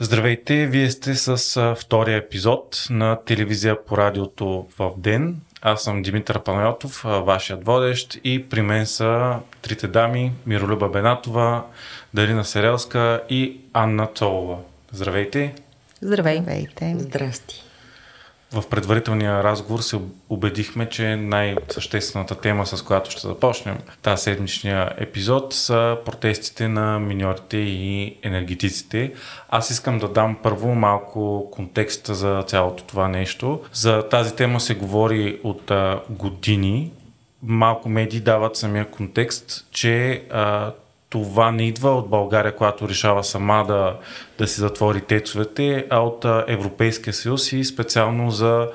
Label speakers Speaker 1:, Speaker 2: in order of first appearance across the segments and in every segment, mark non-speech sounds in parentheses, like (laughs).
Speaker 1: Здравейте, вие сте с втория епизод на телевизия по радиото в ден. Аз съм Димитър Панайотов, вашият водещ и при мен са трите дами Миролюба Бенатова, Дарина Серелска и Анна Цолова. Здравейте!
Speaker 2: Здравейте!
Speaker 3: Здрасти!
Speaker 1: В предварителния разговор се убедихме, че най-съществената тема, с която ще започнем тази седмичния епизод, са протестите на миньорите и енергетиците. Аз искам да дам първо малко контекст за цялото това нещо. За тази тема се говори от години. Малко медии дават самия контекст, че а, това не идва от България, която решава сама да, да си затвори тецовете, а от Европейския съюз и специално за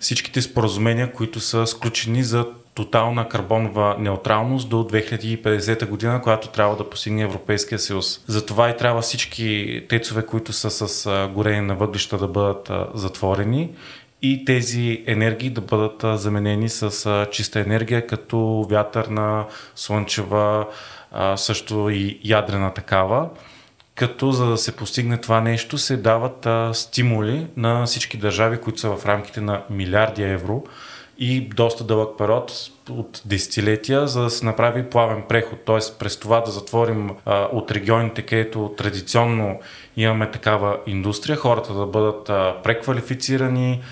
Speaker 1: всичките споразумения, които са сключени за тотална карбонова неутралност до 2050 година, която трябва да постигне Европейския съюз. Затова и трябва всички тецове, които са с горене на въглища да бъдат затворени и тези енергии да бъдат заменени с чиста енергия, като вятърна, слънчева, също и ядрена такава. Като за да се постигне това нещо се дават а, стимули на всички държави, които са в рамките на милиарди евро и доста дълъг период от десетилетия, за да се направи плавен преход. Т.е. през това да затворим а, от регионите, където традиционно имаме такава индустрия, хората да бъдат а, преквалифицирани,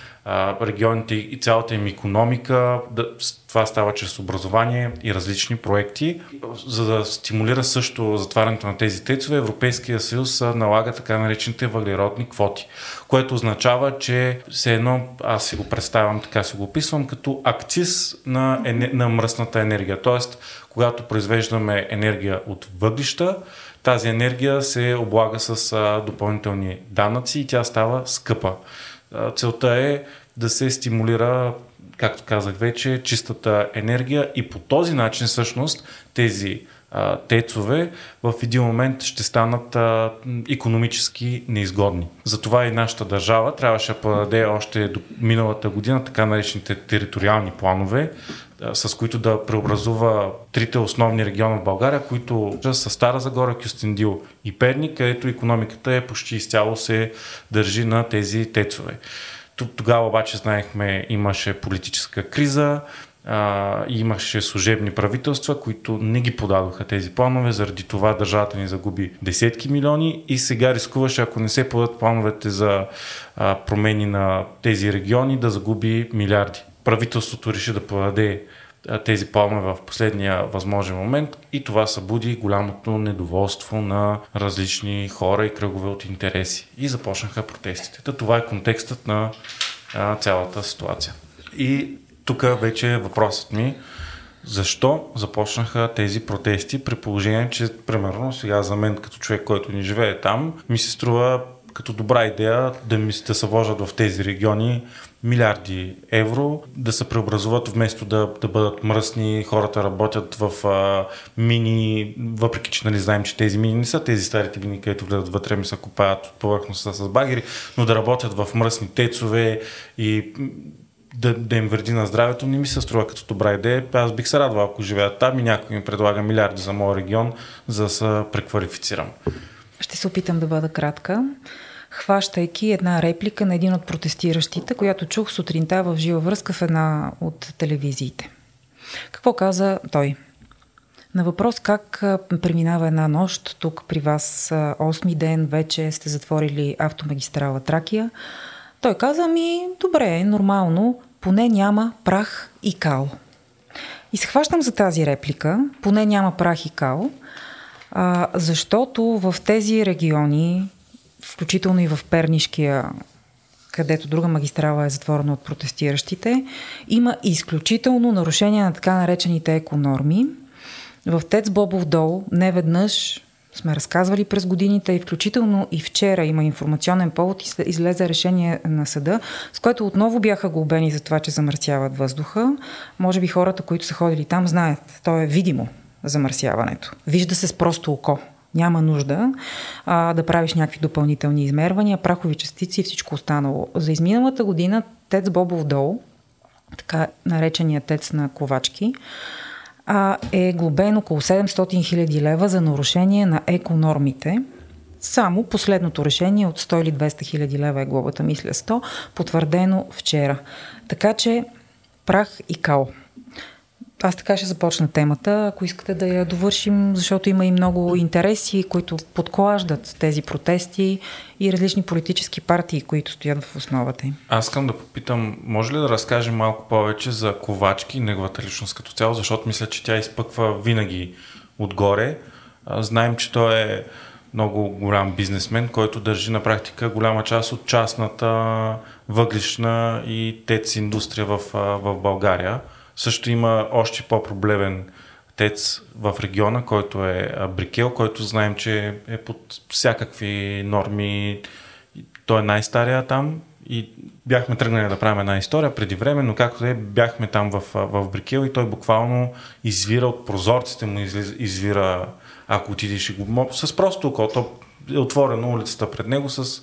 Speaker 1: регионите и цялата им економика. Това става чрез образование и различни проекти. За да стимулира също затварянето на тези тецове, Европейския съюз налага така наречените въглеродни квоти, което означава, че все едно, аз си го представям, така си го описвам, като акциз на, на мръсната енергия. Тоест, когато произвеждаме енергия от въглища, тази енергия се облага с допълнителни данъци и тя става скъпа. Целта е да се стимулира, както казах вече, чистата енергия и по този начин всъщност тези тецове в един момент ще станат а, економически неизгодни. Затова и нашата държава трябваше да подаде още до миналата година така наречените териториални планове, с които да преобразува трите основни региона в България, които са Стара Загора, Кюстендил и Перник, където економиката е почти изцяло се държи на тези тецове. Тогава обаче знаехме, имаше политическа криза, а, имаше служебни правителства, които не ги подадоха тези планове, заради това държавата ни загуби десетки милиони и сега рискуваше, ако не се подадат плановете за а, промени на тези региони, да загуби милиарди. Правителството реши да подаде тези планове в последния възможен момент и това събуди голямото недоволство на различни хора и кръгове от интереси. И започнаха протестите. Това е контекстът на цялата ситуация. И тук вече е въпросът ми защо започнаха тези протести при положение, че примерно сега за мен като човек, който ни живее там, ми се струва като добра идея да, ми, да се вложат в тези региони милиарди евро, да се преобразуват вместо да, да бъдат мръсни, хората работят в а, мини, въпреки че нали, знаем, че тези мини не са тези старите мини, където влезат вътре ми се копаят от повърхността с багери, но да работят в мръсни тецове и да, да им вреди на здравето, не ми се струва като добра идея. Аз бих се радвал, ако живея там и някой ми предлага милиарди за моя регион, за да се преквалифицирам.
Speaker 2: Ще се опитам да бъда кратка хващайки една реплика на един от протестиращите, която чух сутринта в жива връзка в една от телевизиите. Какво каза той? На въпрос как преминава една нощ, тук при вас 8 ден вече сте затворили автомагистрала Тракия, той каза ми, добре, нормално, поне няма прах и кал. И се хващам за тази реплика, поне няма прах и кал, защото в тези региони, включително и в Пернишкия, където друга магистрала е затворена от протестиращите, има изключително нарушение на така наречените еконорми. В Тец Бобов дол не веднъж сме разказвали през годините и включително и вчера има информационен повод и излезе решение на съда, с което отново бяха глобени за това, че замърсяват въздуха. Може би хората, които са ходили там, знаят. То е видимо замърсяването. Вижда се с просто око. Няма нужда а, да правиш някакви допълнителни измервания, прахови частици и всичко останало. За изминалата година Тец Бобов дол, така наречения Тец на Ковачки, а, е глобен около 700 000 лева за нарушение на еконормите Само последното решение от 100 или 200 хиляди лева е глобата, мисля 100, потвърдено вчера. Така че прах и као. Аз така ще започна темата, ако искате да я довършим, защото има и много интереси, които подклаждат тези протести и различни политически партии, които стоят в основата им.
Speaker 1: Аз искам да попитам, може ли да разкажем малко повече за Ковачки и неговата личност като цяло, защото мисля, че тя изпъква винаги отгоре. Знаем, че той е много голям бизнесмен, който държи на практика голяма част от частната въглишна и тец индустрия в, в България. Също има още по-проблемен тец в региона, който е Брикел, който знаем, че е под всякакви норми. Той е най-стария там и бяхме тръгнали да правим една история преди време, но както е, бяхме там в, в Брикел и той буквално извира от прозорците му, извира, ако отидеш и го... С просто око, е отворено улицата пред него с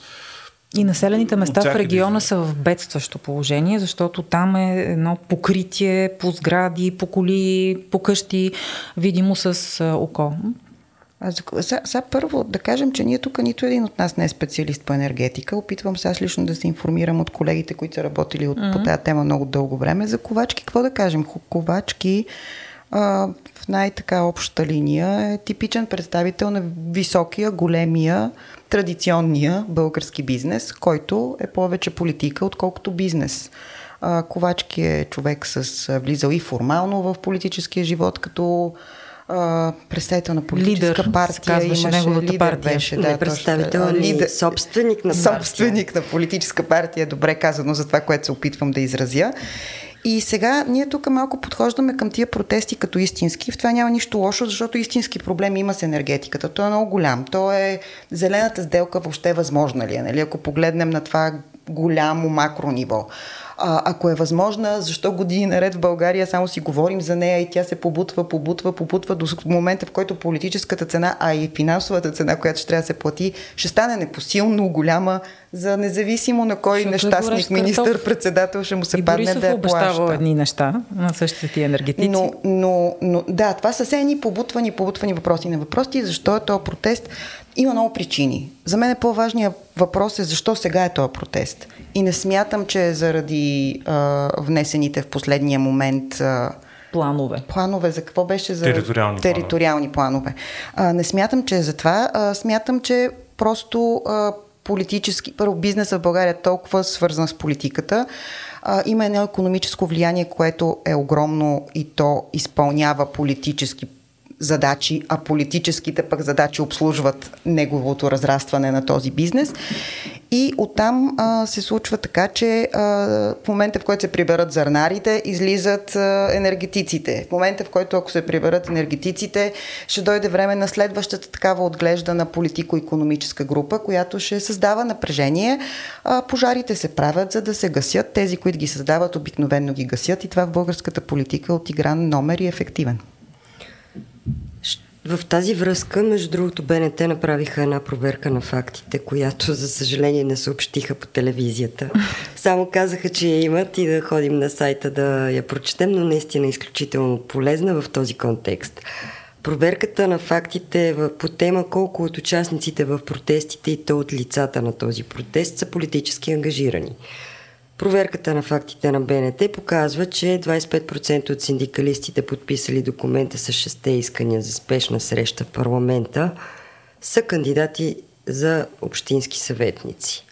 Speaker 2: и населените места в региона са в бедстващо положение, защото там е едно покритие по сгради, по коли, по къщи, видимо с око.
Speaker 3: Сега първо да кажем, че ние тук нито един от нас не е специалист по енергетика. Опитвам се аз лично да се информирам от колегите, които са работили от, mm-hmm. по тази тема много дълго време. За ковачки, какво да кажем? Ковачки а, в най-така обща линия е типичен представител на високия, големия, традиционния български бизнес, който е повече политика, отколкото бизнес. А, Ковачки е човек с влизал и формално в политическия живот, като а, представител на политическа
Speaker 2: лидер,
Speaker 3: партия.
Speaker 2: Имаше неговата
Speaker 3: лидер
Speaker 2: партия.
Speaker 3: Беше,
Speaker 4: да, Не представител, ами лидер, собственик на
Speaker 3: партия. Собственик на политическа партия, добре казано за това, което се опитвам да изразя. И сега ние тук малко подхождаме към тия протести като истински. В това няма нищо лошо, защото истински проблем има с енергетиката. Той е много голям. То е зелената сделка въобще възможна ли е, нали? ако погледнем на това голямо макро ниво а, ако е възможна, защо години наред в България само си говорим за нея и тя се побутва, побутва, побутва до момента, в който политическата цена, а и финансовата цена, която ще трябва да се плати, ще стане непосилно голяма за независимо на кой Защото нещастник министър-председател ще му се
Speaker 2: и
Speaker 3: падне
Speaker 2: Борисов
Speaker 3: да я
Speaker 2: плаща. едни неща на същите ти енергетици.
Speaker 3: Но, но, но да, това са все едни побутвани, побутвани въпроси на въпроси. Защо е този протест? Има много причини. За мен е по-важният въпрос е защо сега е този протест. И не смятам, че е заради а, внесените в последния момент а,
Speaker 2: планове.
Speaker 3: Планове за какво беше? За
Speaker 1: териториални,
Speaker 3: териториални планове. планове. А, не смятам, че е за това. А, смятам, че просто а, политически, първо бизнесът в България е толкова свързан с политиката. А, има едно економическо влияние, което е огромно и то изпълнява политически задачи, а политическите пък задачи обслужват неговото разрастване на този бизнес. И оттам а, се случва така, че а, в момента, в който се приберат зърнарите, излизат а, енергетиците. В момента, в който ако се приберат енергетиците, ще дойде време на следващата такава отглеждана политико-економическа група, която ще създава напрежение. А, пожарите се правят, за да се гасят. Тези, които ги създават, обикновенно ги гасят и това в българската политика е отигран номер и ефективен.
Speaker 4: В тази връзка, между другото, БНТ направиха една проверка на фактите, която, за съжаление, не съобщиха по телевизията. Само казаха, че я имат и да ходим на сайта да я прочетем, но наистина е изключително полезна в този контекст. Проверката на фактите по тема колко от участниците в протестите и то от лицата на този протест са политически ангажирани. Проверката на фактите на БНТ показва, че 25% от синдикалистите, подписали документа с шесте искания за спешна среща в парламента, са кандидати за общински съветници.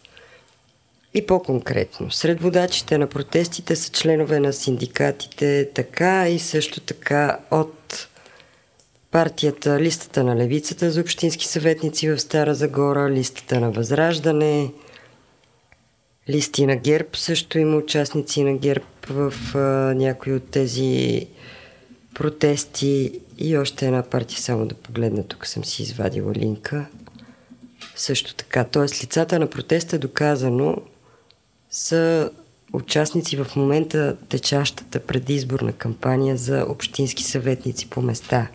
Speaker 4: И по-конкретно, сред водачите на протестите са членове на синдикатите, така и също така от партията, листата на левицата за общински съветници в Стара Загора, листата на Възраждане – листи на ГЕРБ. Също има участници на ГЕРБ в а, някои от тези протести и още една партия, само да погледна, тук съм си извадила линка. Също така, т.е. лицата на протеста доказано са участници в момента течащата предизборна кампания за общински съветници по места.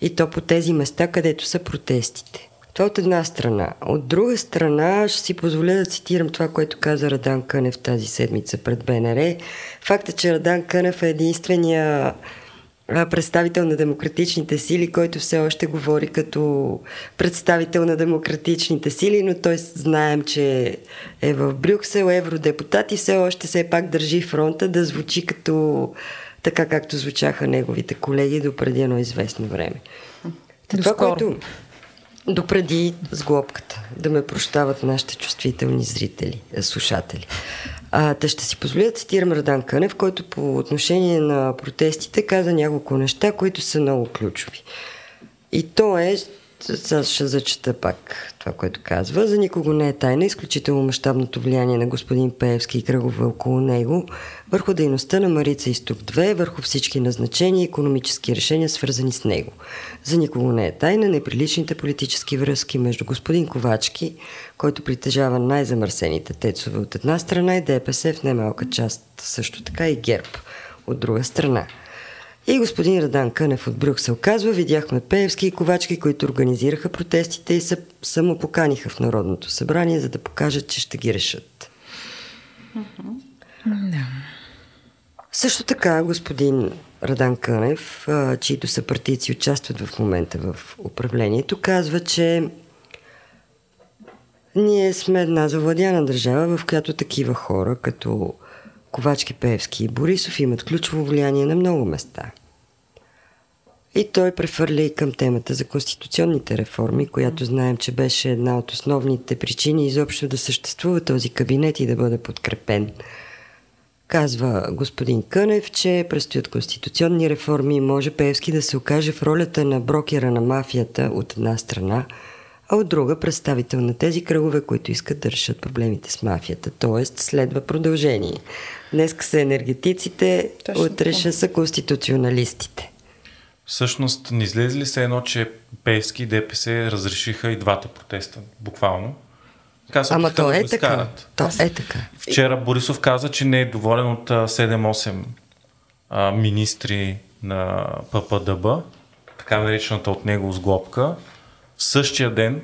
Speaker 4: И то по тези места, където са протестите. Това от една страна. От друга страна, ще си позволя да цитирам това, което каза Радан Кънев тази седмица пред БНР. Факта, че Радан Кънев е единствения представител на демократичните сили, който все още говори като представител на демократичните сили, но той знаем, че е в Брюксел, евродепутат и все още все пак държи фронта да звучи като така както звучаха неговите колеги до преди едно известно време. Това, което допреди сглобката, да ме прощават нашите чувствителни зрители, е, слушатели. А, те ще си позволя цитирам Радан Кънев, който по отношение на протестите каза няколко неща, които са много ключови. И то е, сега ще зачета пак това, което казва. За никого не е тайна изключително мащабното влияние на господин Пеевски и кръгове около него върху дейността на Марица Изток 2, върху всички назначения и економически решения, свързани с него. За никого не е тайна неприличните политически връзки между господин Ковачки, който притежава най-замърсените тецове от една страна и ДПС в немалка част също така и ГЕРБ от друга страна – и господин Радан Кънев от Брюксел казва, видяхме Пеевски и Ковачки, които организираха протестите и се самопоканиха в Народното събрание, за да покажат, че ще ги решат. Да. Също така господин Радан Кънев, чието съпартийци участват в момента в управлението, казва, че ние сме една завладяна държава, в която такива хора, като Ковачки, Певски и Борисов имат ключово влияние на много места. И той прехвърля и към темата за конституционните реформи, която знаем, че беше една от основните причини изобщо да съществува този кабинет и да бъде подкрепен. Казва господин Кънев, че предстоят конституционни реформи и може Певски да се окаже в ролята на брокера на мафията от една страна, а от друга представител на тези кръгове, които искат да решат проблемите с мафията. Тоест, следва продължение. Днес са енергетиците, Точно утре ще са конституционалистите.
Speaker 1: Всъщност, не излезе ли се едно, че Певски и ДПС разрешиха и двата протеста, буквално?
Speaker 4: Така Ама то е така. То е така.
Speaker 1: Вчера Борисов каза, че не е доволен от 7-8 министри на ППДБ, така наречената от него сглобка. В същия ден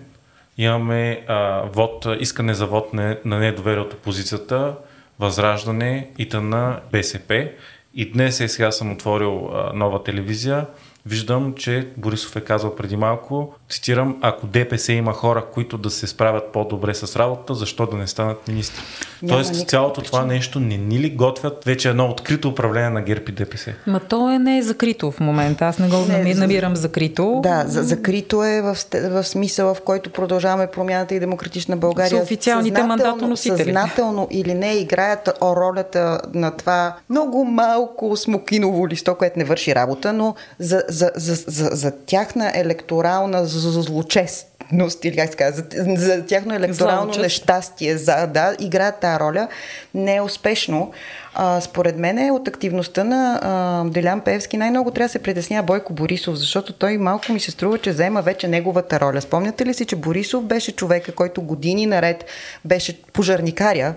Speaker 1: имаме а, вод, искане за вод на, на недоверие от опозицията Възраждане и на БСП. И днес е сега съм отворил а, нова телевизия. Виждам, че Борисов е казал преди малко, цитирам, ако ДПС има хора, които да се справят по-добре с работа, защо да не станат министри? Няма Тоест цялото причина. това нещо не ни ли готвят вече едно открито управление на ГЕРБ и ДПС?
Speaker 2: Ма то е не е закрито в момента. Аз не го не, намирам закрито.
Speaker 3: Да, за, закрито е в, в смисъла, в който продължаваме промяната и демократична България.
Speaker 2: С официалните мандатоносители.
Speaker 3: Съзнателно или не играят ролята на това много малко смокиново листо, което не върши работа, но за, за, за, за, за тяхна електорална злочестност или как се казва, за, за тяхно електорално Злочест. нещастие, за да играят тази роля не е успешно. А, според мен е от активността на а, Делян Певски най-много трябва да се притеснява Бойко Борисов, защото той малко ми се струва, че взема вече неговата роля. Спомняте ли си, че Борисов беше човека, който години наред беше пожарникаря,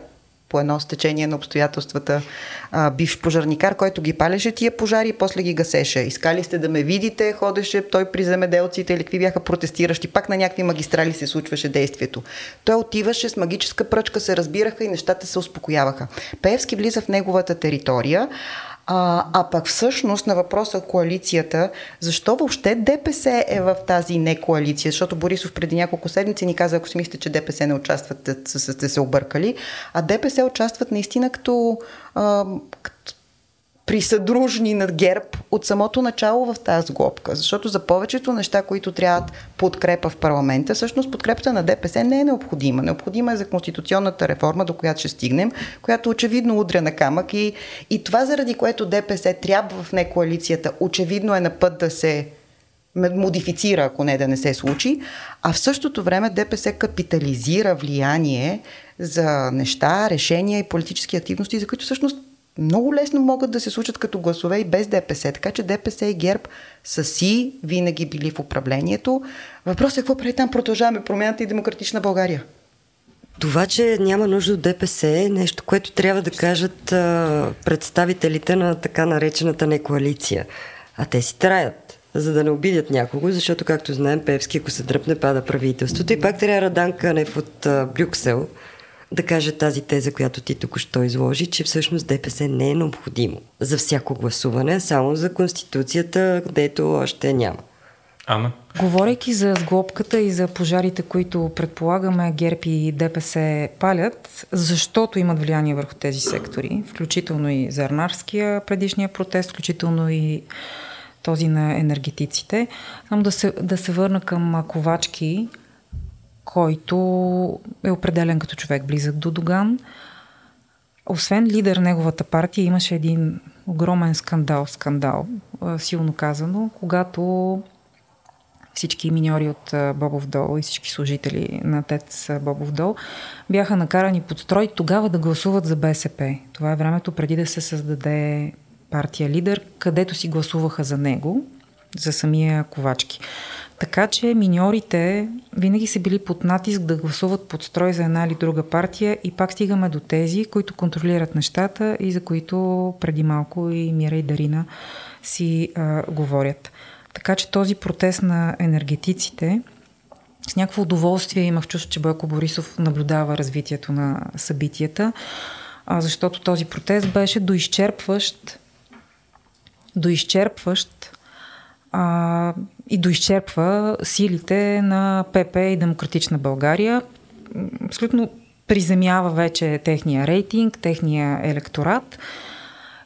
Speaker 3: по едно стечение на обстоятелствата а, бивш пожарникар, който ги палеше тия пожари и после ги гасеше. Искали сте да ме видите, ходеше той при земеделците или какви бяха протестиращи, пак на някакви магистрали се случваше действието. Той отиваше с магическа пръчка, се разбираха и нещата се успокояваха. Пеевски влиза в неговата територия, а, а пък всъщност на въпроса коалицията, защо въобще ДПС е в тази не коалиция? Защото Борисов преди няколко седмици ни каза, ако си мислите, че ДПС не участват, сте се объркали. А ДПС участват наистина като, а, като присъдружни на ГЕРБ от самото начало в тази глобка. Защото за повечето неща, които трябват подкрепа в парламента, всъщност подкрепата на ДПС не е необходима. Необходима е за конституционната реформа, до която ще стигнем, която очевидно удря на камък и, и това заради което ДПС трябва в не коалицията, очевидно е на път да се модифицира, ако не да не се случи, а в същото време ДПС капитализира влияние за неща, решения и политически активности, за които всъщност много лесно могат да се случат като гласове и без ДПС. Така че ДПС и ГЕРБ са си винаги били в управлението. Въпросът е какво прави там продължаваме промяната и демократична България.
Speaker 4: Това, че няма нужда от ДПС е нещо, което трябва да кажат а, представителите на така наречената не коалиция. А те си траят, за да не обидят някого, защото, както знаем, Певски, ако се дръпне, пада правителството. И пак трябва Радан Канев от а, Брюксел да кажа тази теза, която ти тук що изложи, че всъщност ДПС не е необходимо за всяко гласуване, само за Конституцията, където още няма.
Speaker 1: Ана?
Speaker 2: Говорейки за сглобката и за пожарите, които предполагаме ГЕРБ и ДПС палят, защото имат влияние върху тези сектори, включително и за Арнарския предишния протест, включително и този на енергетиците. Само да се, да се върна към Ковачки, който е определен като човек близък до Доган. Освен лидер неговата партия, имаше един огромен скандал, скандал, силно казано, когато всички миньори от Бобов дол и всички служители на ТЕЦ Бобов дол бяха накарани под строй тогава да гласуват за БСП. Това е времето преди да се създаде партия лидер, където си гласуваха за него, за самия Ковачки. Така че миньорите винаги са били под натиск да гласуват под строй за една или друга партия и пак стигаме до тези, които контролират нещата и за които преди малко и Мира и Дарина си а, говорят. Така че този протест на енергетиците с някакво удоволствие имах чувство, че Бойко Борисов наблюдава развитието на събитията, а, защото този протест беше доизчерпващ доизчерпващ а, и доизчерпва силите на ПП и Демократична България. Абсолютно приземява вече техния рейтинг, техния електорат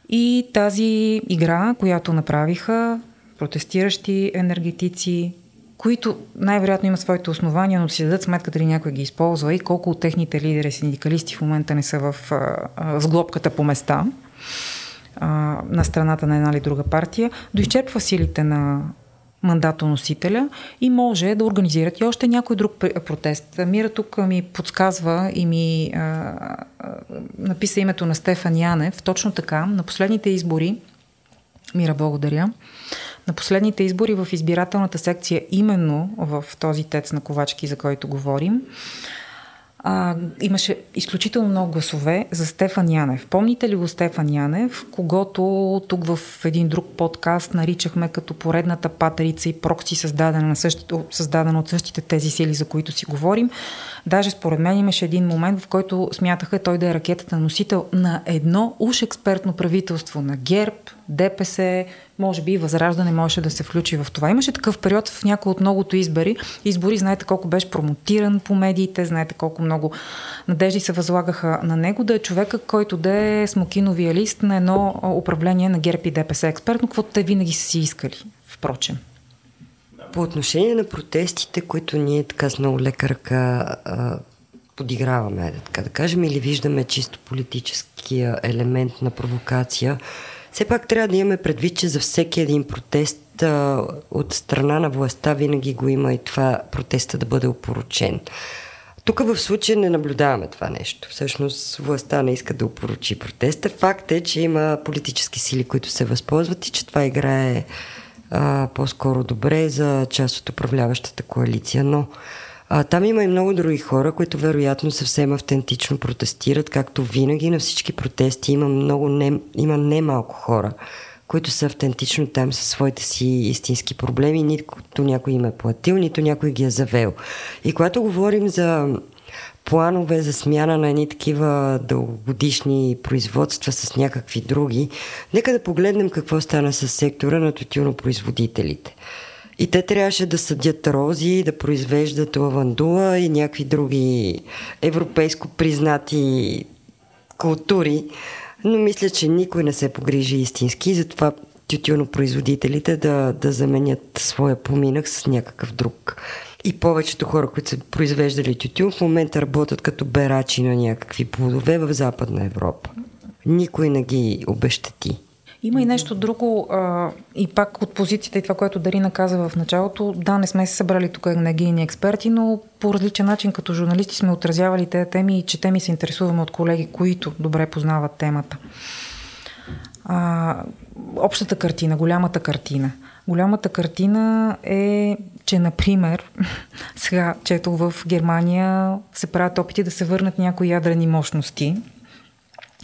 Speaker 2: и тази игра, която направиха протестиращи енергетици, които най-вероятно имат своите основания, но си дадат сметка дали някой ги използва и колко от техните лидери синдикалисти в момента не са в а, сглобката по места на страната на една или друга партия, доизчерпва силите на мандатоносителя и може да организират и още някой друг протест. Мира тук ми подсказва и ми а, а, написа името на Стефан Янев. Точно така, на последните избори, Мира, благодаря, на последните избори в избирателната секция, именно в този тец на Ковачки, за който говорим, а, имаше изключително много гласове за Стефан Янев. Помните ли го Стефан Янев, когато тук в един друг подкаст наричахме като поредната патерица и прокси, създадена, на същите, създадена от същите тези сили, за които си говорим? Даже според мен имаше един момент, в който смятаха той да е ракетата носител на едно уж експертно правителство на ГЕРБ, ДПС, може би и Възраждане можеше да се включи в това. Имаше такъв период в някои от многото избори. Избори, знаете колко беше промотиран по медиите, знаете колко много надежди се възлагаха на него, да е човека, който да е смокиновия лист на едно управление на ГЕРБ и ДПС експертно, каквото те винаги са си искали, впрочем.
Speaker 4: По отношение на протестите, които ние така с много лека ръка а, подиграваме, така да кажем, или виждаме чисто политическия елемент на провокация, все пак трябва да имаме предвид, че за всеки един протест а, от страна на властта винаги го има и това протеста да бъде опоручен. Тук в случая не наблюдаваме това нещо. Всъщност властта не иска да опоручи протеста. Факт е, че има политически сили, които се възползват и че това играе а, по-скоро добре за част от управляващата коалиция. Но а, там има и много други хора, които вероятно съвсем автентично протестират, както винаги на всички протести има много не, има немалко хора, които са автентично там със своите си истински проблеми, нито някой им е платил, нито някой ги е завел. И когато говорим за планове за смяна на едни такива дългогодишни производства с някакви други, нека да погледнем какво стана с сектора на тютюнопроизводителите. И те трябваше да съдят рози, да произвеждат лавандула и някакви други европейско признати култури. Но мисля, че никой не се погрижи истински, затова тютюнопроизводителите да, да заменят своя поминък с някакъв друг. И повечето хора, които са произвеждали тютюн, в момента работят като берачи на някакви плодове в Западна Европа. Никой не ги обещати.
Speaker 2: Има и нещо друго, а, и пак от позицията и това, което Дарина каза в началото. Да, не сме се събрали тук енергийни експерти, но по различен начин като журналисти сме отразявали тези теми и че теми се интересуваме от колеги, които добре познават темата. А, общата картина, голямата картина. Голямата картина е, че, например, (laughs) сега, чето в Германия се правят опити да се върнат някои ядрени мощности,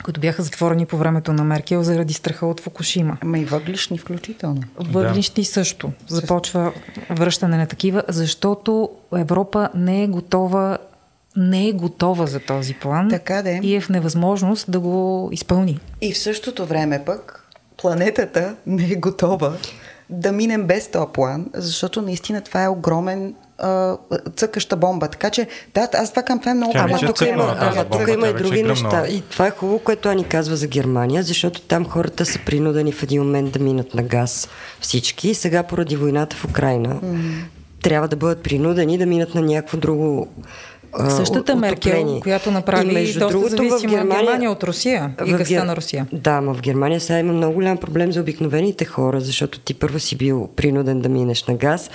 Speaker 2: които бяха затворени по времето на Меркел заради страха от Фукушима.
Speaker 3: Ама и въглишни включително.
Speaker 2: Въглишни да. също. Започва връщане на такива, защото Европа не е готова не е готова за този план
Speaker 3: така де.
Speaker 2: и е в невъзможност да го изпълни.
Speaker 3: И в същото време пък планетата не е готова да минем без този план, защото наистина това е огромен а, цъкаща бомба. Така че, да, аз това към това е много...
Speaker 1: Ама тук има,
Speaker 4: ама тук има и други неща. И това е хубаво, което Ани казва за Германия, защото там хората са принудени в един момент да минат на газ всички. И сега поради войната в Украина mm. трябва да бъдат принудени да минат на някакво друго
Speaker 2: Същата Меркел, която направи и между доста другото, в Германия, Германия от Русия и газта Гер... на Русия.
Speaker 4: Да, но в Германия сега има много голям проблем за обикновените хора, защото ти първо си бил принуден да минеш на газ,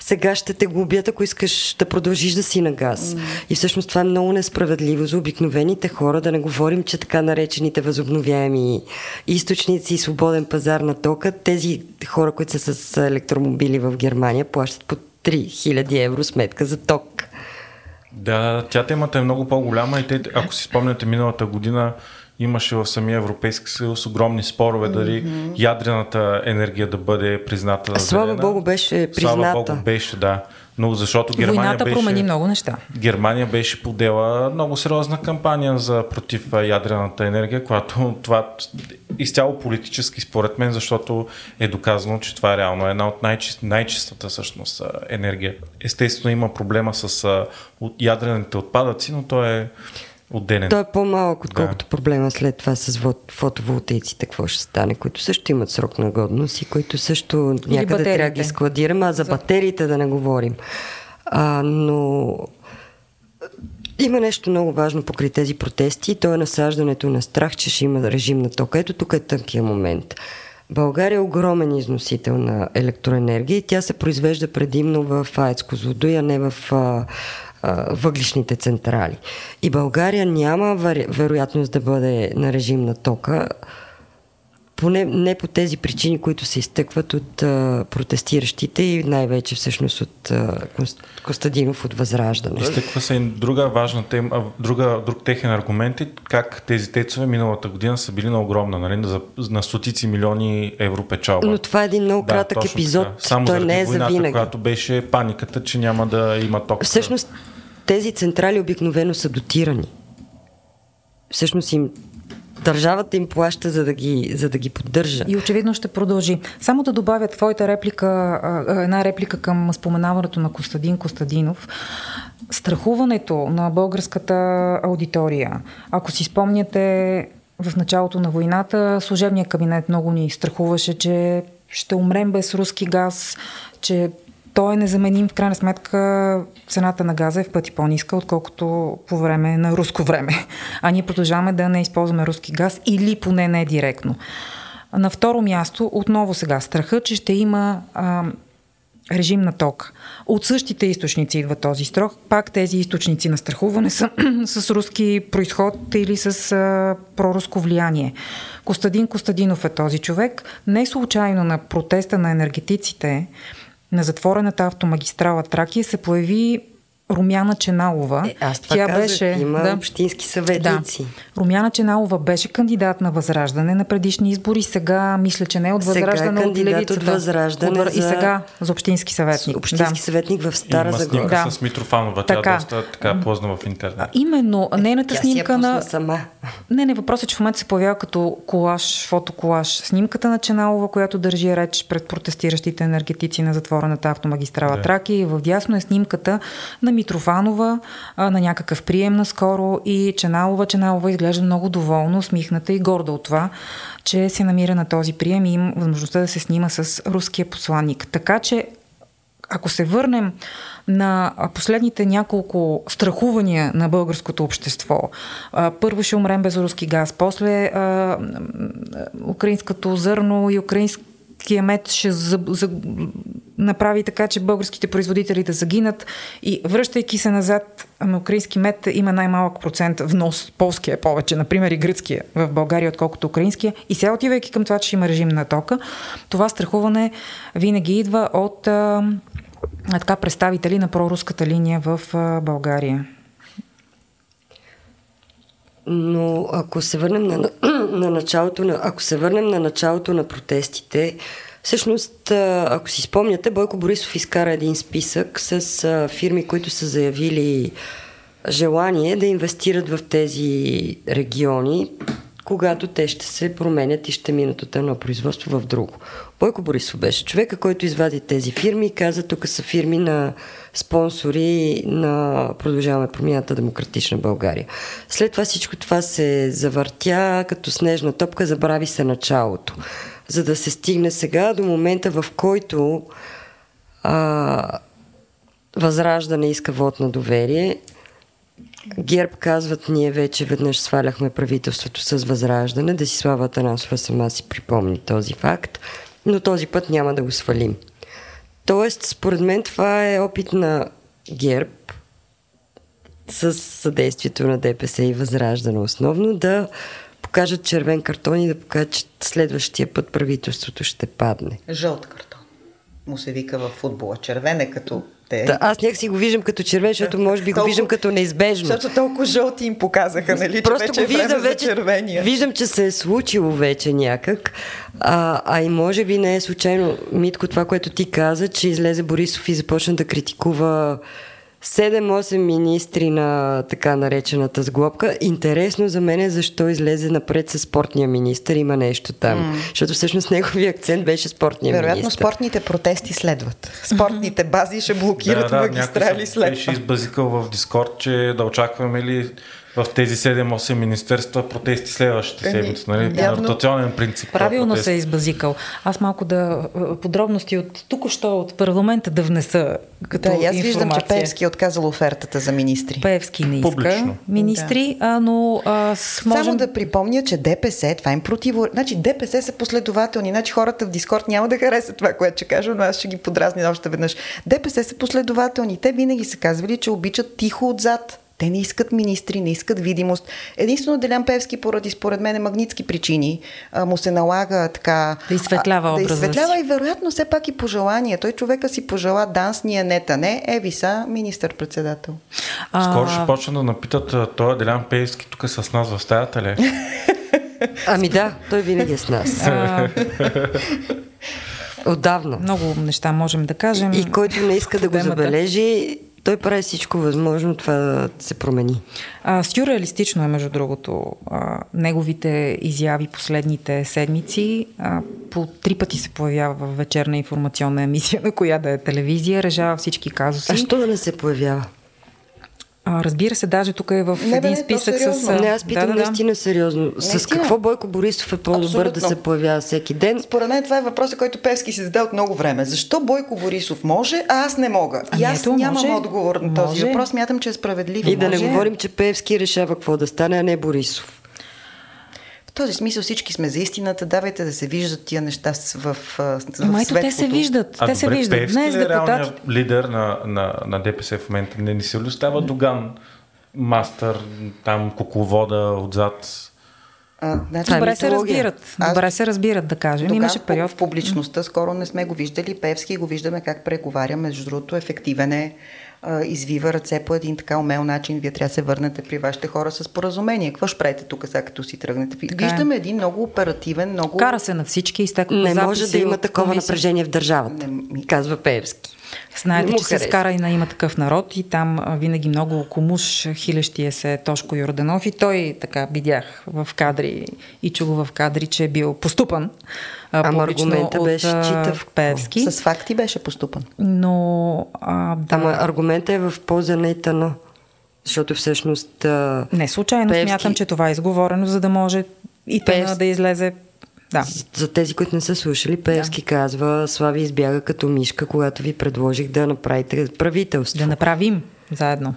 Speaker 4: сега ще те губят, ако искаш да продължиш да си на газ. Mm. И всъщност това е много несправедливо за обикновените хора, да не говорим, че така наречените възобновяеми източници и свободен пазар на тока, тези хора, които са с електромобили в Германия, плащат по 3000 евро сметка за ток.
Speaker 1: Да, тя темата е много по-голяма и те, ако си спомняте миналата година, имаше в самия Европейски съюз огромни спорове дали mm-hmm. ядрената енергия да бъде призната.
Speaker 4: Слава зелена. Богу беше призната. Слава Богу
Speaker 1: беше, да. Но защото Германия
Speaker 2: Войната
Speaker 1: беше,
Speaker 2: промени много неща.
Speaker 1: Германия беше подела много сериозна кампания за против ядрената енергия, която това изцяло политически според мен, защото е доказано, че това е реално една от най-чист, най-чистата всъщност енергия. Естествено има проблема с ядрените отпадъци, но то е отделен.
Speaker 4: Той е по-малък, отколкото да. проблема след това с фотоволтейците, какво ще стане, които също имат срок на годност и които също Или някъде батериите. трябва да ги складираме, а за, за батериите да не говорим. А, но има нещо много важно покри тези протести, то е насаждането на страх, че ще има режим на тока. Ето тук е тънкия момент. България е огромен износител на електроенергия и тя се произвежда предимно в АЕЦ Козлодуй, а не в а, въглишните централи. И България няма вероятност да бъде на режим на тока, поне не по тези причини, които се изтъкват от а, протестиращите и най-вече всъщност от а, Костадинов от Възраждане.
Speaker 1: Изтъква се и друга важна тема, друга, друг техен аргумент е как тези тецове миналата година са били на огромна, нали, на, на стотици милиони евро печалба.
Speaker 4: Но това е един много да, кратък епизод, така. Само той не е войната, за винаги.
Speaker 1: когато беше паниката, че няма да има ток.
Speaker 4: Всъщност тези централи обикновено са дотирани. Всъщност им държавата им плаща, за да, ги, за да ги поддържа.
Speaker 2: И очевидно ще продължи. Само да добавя твоята реплика, една реплика към споменаването на Костадин Костадинов. Страхуването на българската аудитория. Ако си спомняте, в началото на войната служебният кабинет много ни страхуваше, че ще умрем без руски газ, че той е незаменим. В крайна сметка цената на газа е в пъти по-ниска, отколкото по време на руско време. (laughs) А ние продължаваме да не използваме руски газ или поне не директно. На второ място, отново сега, страха, че ще има а, режим на ток. От същите източници идва този строк. Пак тези източници на страхуване са (clears throat) с руски происход или с а, проруско влияние. Костадин Костадинов е този човек. Не случайно на протеста на енергетиците на затворената автомагистрала Тракия се появи Румяна Ченалова.
Speaker 4: Е, аз това Тя казах, беше, има да, общински съветници.
Speaker 2: Да. Румяна Ченалова беше кандидат на Възраждане на предишни избори. Сега мисля, че не от Възраждане,
Speaker 4: сега е кандидат от, от Възраждане. От,
Speaker 2: за... И сега за общински съветник.
Speaker 4: Общински да. съветник в Стара Загора.
Speaker 1: Да. с Митрофанова. Тя така. е доста така позна в интернет.
Speaker 2: Именно, нейната
Speaker 4: Тя
Speaker 2: снимка
Speaker 4: си
Speaker 2: на...
Speaker 4: сама.
Speaker 2: Не, не, въпросът е, че в момента се появява като колаж, фотоколаж. Снимката на Ченалова, която държи реч пред протестиращите енергетици на затворената автомагистрала да. Траки. И в дясно е снимката на Митрофанова а, на някакъв прием наскоро и Ченалова. Ченалова изглежда много доволно, усмихната и горда от това, че се намира на този прием и има възможността да се снима с руския посланник. Така че, ако се върнем на последните няколко страхувания на българското общество. Първо ще умрем без руски газ, после а, украинското зърно и украински мед ще за, за, направи така, че българските производители да загинат и връщайки се назад, ами украински мед има най-малък процент внос, полския е повече, например и гръцкия в България, отколкото украинския. И сега отивайки към това, че има режим на тока, това страхуване винаги идва от а, така представители на проруската линия в а, България.
Speaker 4: Но ако се върнем на, (clears throat) на началото на, ако се върнем на началото на протестите, всъщност, ако си спомняте, Бойко Борисов изкара един списък с фирми, които са заявили желание да инвестират в тези региони, когато те ще се променят и ще минат от едно производство в друго. Бойко Борисов беше човека, който извади тези фирми и каза, тук са фирми на спонсори на Продължаваме промяната Демократична България. След това всичко това се завъртя като снежна топка, забрави се началото. За да се стигне сега до момента, в който а, Възраждане иска вод на доверие. ГЕРБ казват, ние вече веднъж сваляхме правителството с Възраждане. Да си слава Атанасова сама си припомни този факт, но този път няма да го свалим. Тоест, според мен това е опит на ГЕРБ с съдействието на ДПС и Възраждане основно да покажат червен картон и да покажат, че следващия път правителството ще падне.
Speaker 3: Жълт картон. Му се вика в футбола. Червен е като те.
Speaker 4: Да, аз някак си го виждам като червен, защото може би го виждам като неизбежно.
Speaker 3: Защото толкова жълти им показаха, нали?
Speaker 4: Просто
Speaker 3: че
Speaker 4: го виждам
Speaker 3: вече,
Speaker 4: вече виждам, че се е случило вече някак. А, а и може би не е случайно, Митко, това, което ти каза, че излезе Борисов и започна да критикува 7-8 министри на така наречената сглобка. Интересно за мен е защо излезе напред с спортния министр. Има нещо там. Mm. Защото всъщност неговия акцент беше спортния
Speaker 3: Вероятно,
Speaker 4: министр.
Speaker 3: Вероятно спортните протести следват. Спортните бази ще блокират да, да, магистрали след
Speaker 1: беше избазикал в Дискорд, че да очакваме ли в тези 7-8 министерства протести следващите седмици, нали? Явно, ротационен принцип.
Speaker 2: Правилно се е избазикал. Аз малко да подробности от тук-що от парламента да внеса като
Speaker 3: Да, аз
Speaker 2: информация.
Speaker 3: виждам, че Певски е отказал офертата за министри.
Speaker 2: Певски не иска
Speaker 1: Публично.
Speaker 2: министри, да. а, но а, с, можем...
Speaker 3: Само да припомня, че ДПС, това им противо... Значи ДПС са последователни, значи хората в Дискорд няма да харесат това, което ще кажа, но аз ще ги подразня още веднъж. ДПС са последователни. Те винаги са казвали, че обичат тихо отзад те не искат министри, не искат видимост. Единствено Делян Певски, поради според мен магнитски причини, а, му се налага така...
Speaker 2: Да изсветлява
Speaker 3: а,
Speaker 2: Да
Speaker 3: изсветлява
Speaker 2: си.
Speaker 3: и вероятно все пак и пожелание. Той човека си пожела данс, ние нета не, еви са, министър-председател.
Speaker 1: А... Скоро ще почна да напитат той Делян Певски тук е с нас в стаята ли? (laughs)
Speaker 4: Ами да, той винаги е с нас. А... Отдавна.
Speaker 2: Много неща можем да кажем.
Speaker 4: И който не иска да го забележи, той прави всичко възможно това да се промени.
Speaker 2: А, сюрреалистично е, между другото, а, неговите изяви последните седмици. А, по три пъти се появява в вечерна информационна емисия, на коя да е телевизия, решава всички казуси.
Speaker 4: А що да не се появява?
Speaker 2: А, разбира се, даже тук е в
Speaker 3: не,
Speaker 2: един
Speaker 3: не,
Speaker 2: списък с...
Speaker 4: Не, аз питам да, да, наистина сериозно. Наистина. С какво Бойко Борисов е по-добър Абсолютно. да се появява всеки ден?
Speaker 3: Според мен това е въпросът, който Певски се зададе от много време. Защо Бойко Борисов може, а аз не мога? И аз ето, нямам може, отговор на този може. въпрос. Мятам, че е справедлив.
Speaker 4: И да може. не говорим, че Певски решава какво да стане, а не Борисов.
Speaker 3: В този смисъл всички сме за истината. Давайте да се виждат тия неща в, в,
Speaker 2: в ето те се виждат.
Speaker 1: А
Speaker 2: те
Speaker 1: добре,
Speaker 2: се виждат.
Speaker 1: Певски Днес е депутати... лидер на, на, на ДПС в момента? Не ни се ли става Доган? мастър, там кукловода отзад.
Speaker 2: А, значи, Добре се разбират. Аз... Добре се разбират, да кажем. Имаше период.
Speaker 3: В публичността скоро не сме го виждали. Певски го виждаме как преговаря. Между другото, ефективен е извива ръце по един така умел начин. Вие трябва да се върнете при вашите хора с поразумение. Какво ще правите тук, сега като си тръгнете? Така е. Виждаме е. един много оперативен, много...
Speaker 2: Кара се на всички, изтеква
Speaker 4: Не може да има такова напрежение в държавата, не... казва Певски.
Speaker 2: Знаете, че се скара и на има такъв народ и там винаги много комуш хилещия се Тошко Йорданов и той така видях в кадри и чу го в кадри, че е бил поступан
Speaker 4: Ама аргумента
Speaker 2: от,
Speaker 4: беше читав.
Speaker 2: Певски.
Speaker 3: С факти беше поступан.
Speaker 2: Но... А, да.
Speaker 4: Ама аргумента е в полза на Итано. Защото всъщност... А,
Speaker 2: Не случайно Певски... смятам, че това е изговорено, за да може и Пев... да излезе да.
Speaker 4: За тези, които не са слушали, Певски да. казва, Слави избяга като мишка, когато ви предложих да направите правителство.
Speaker 2: Да направим заедно.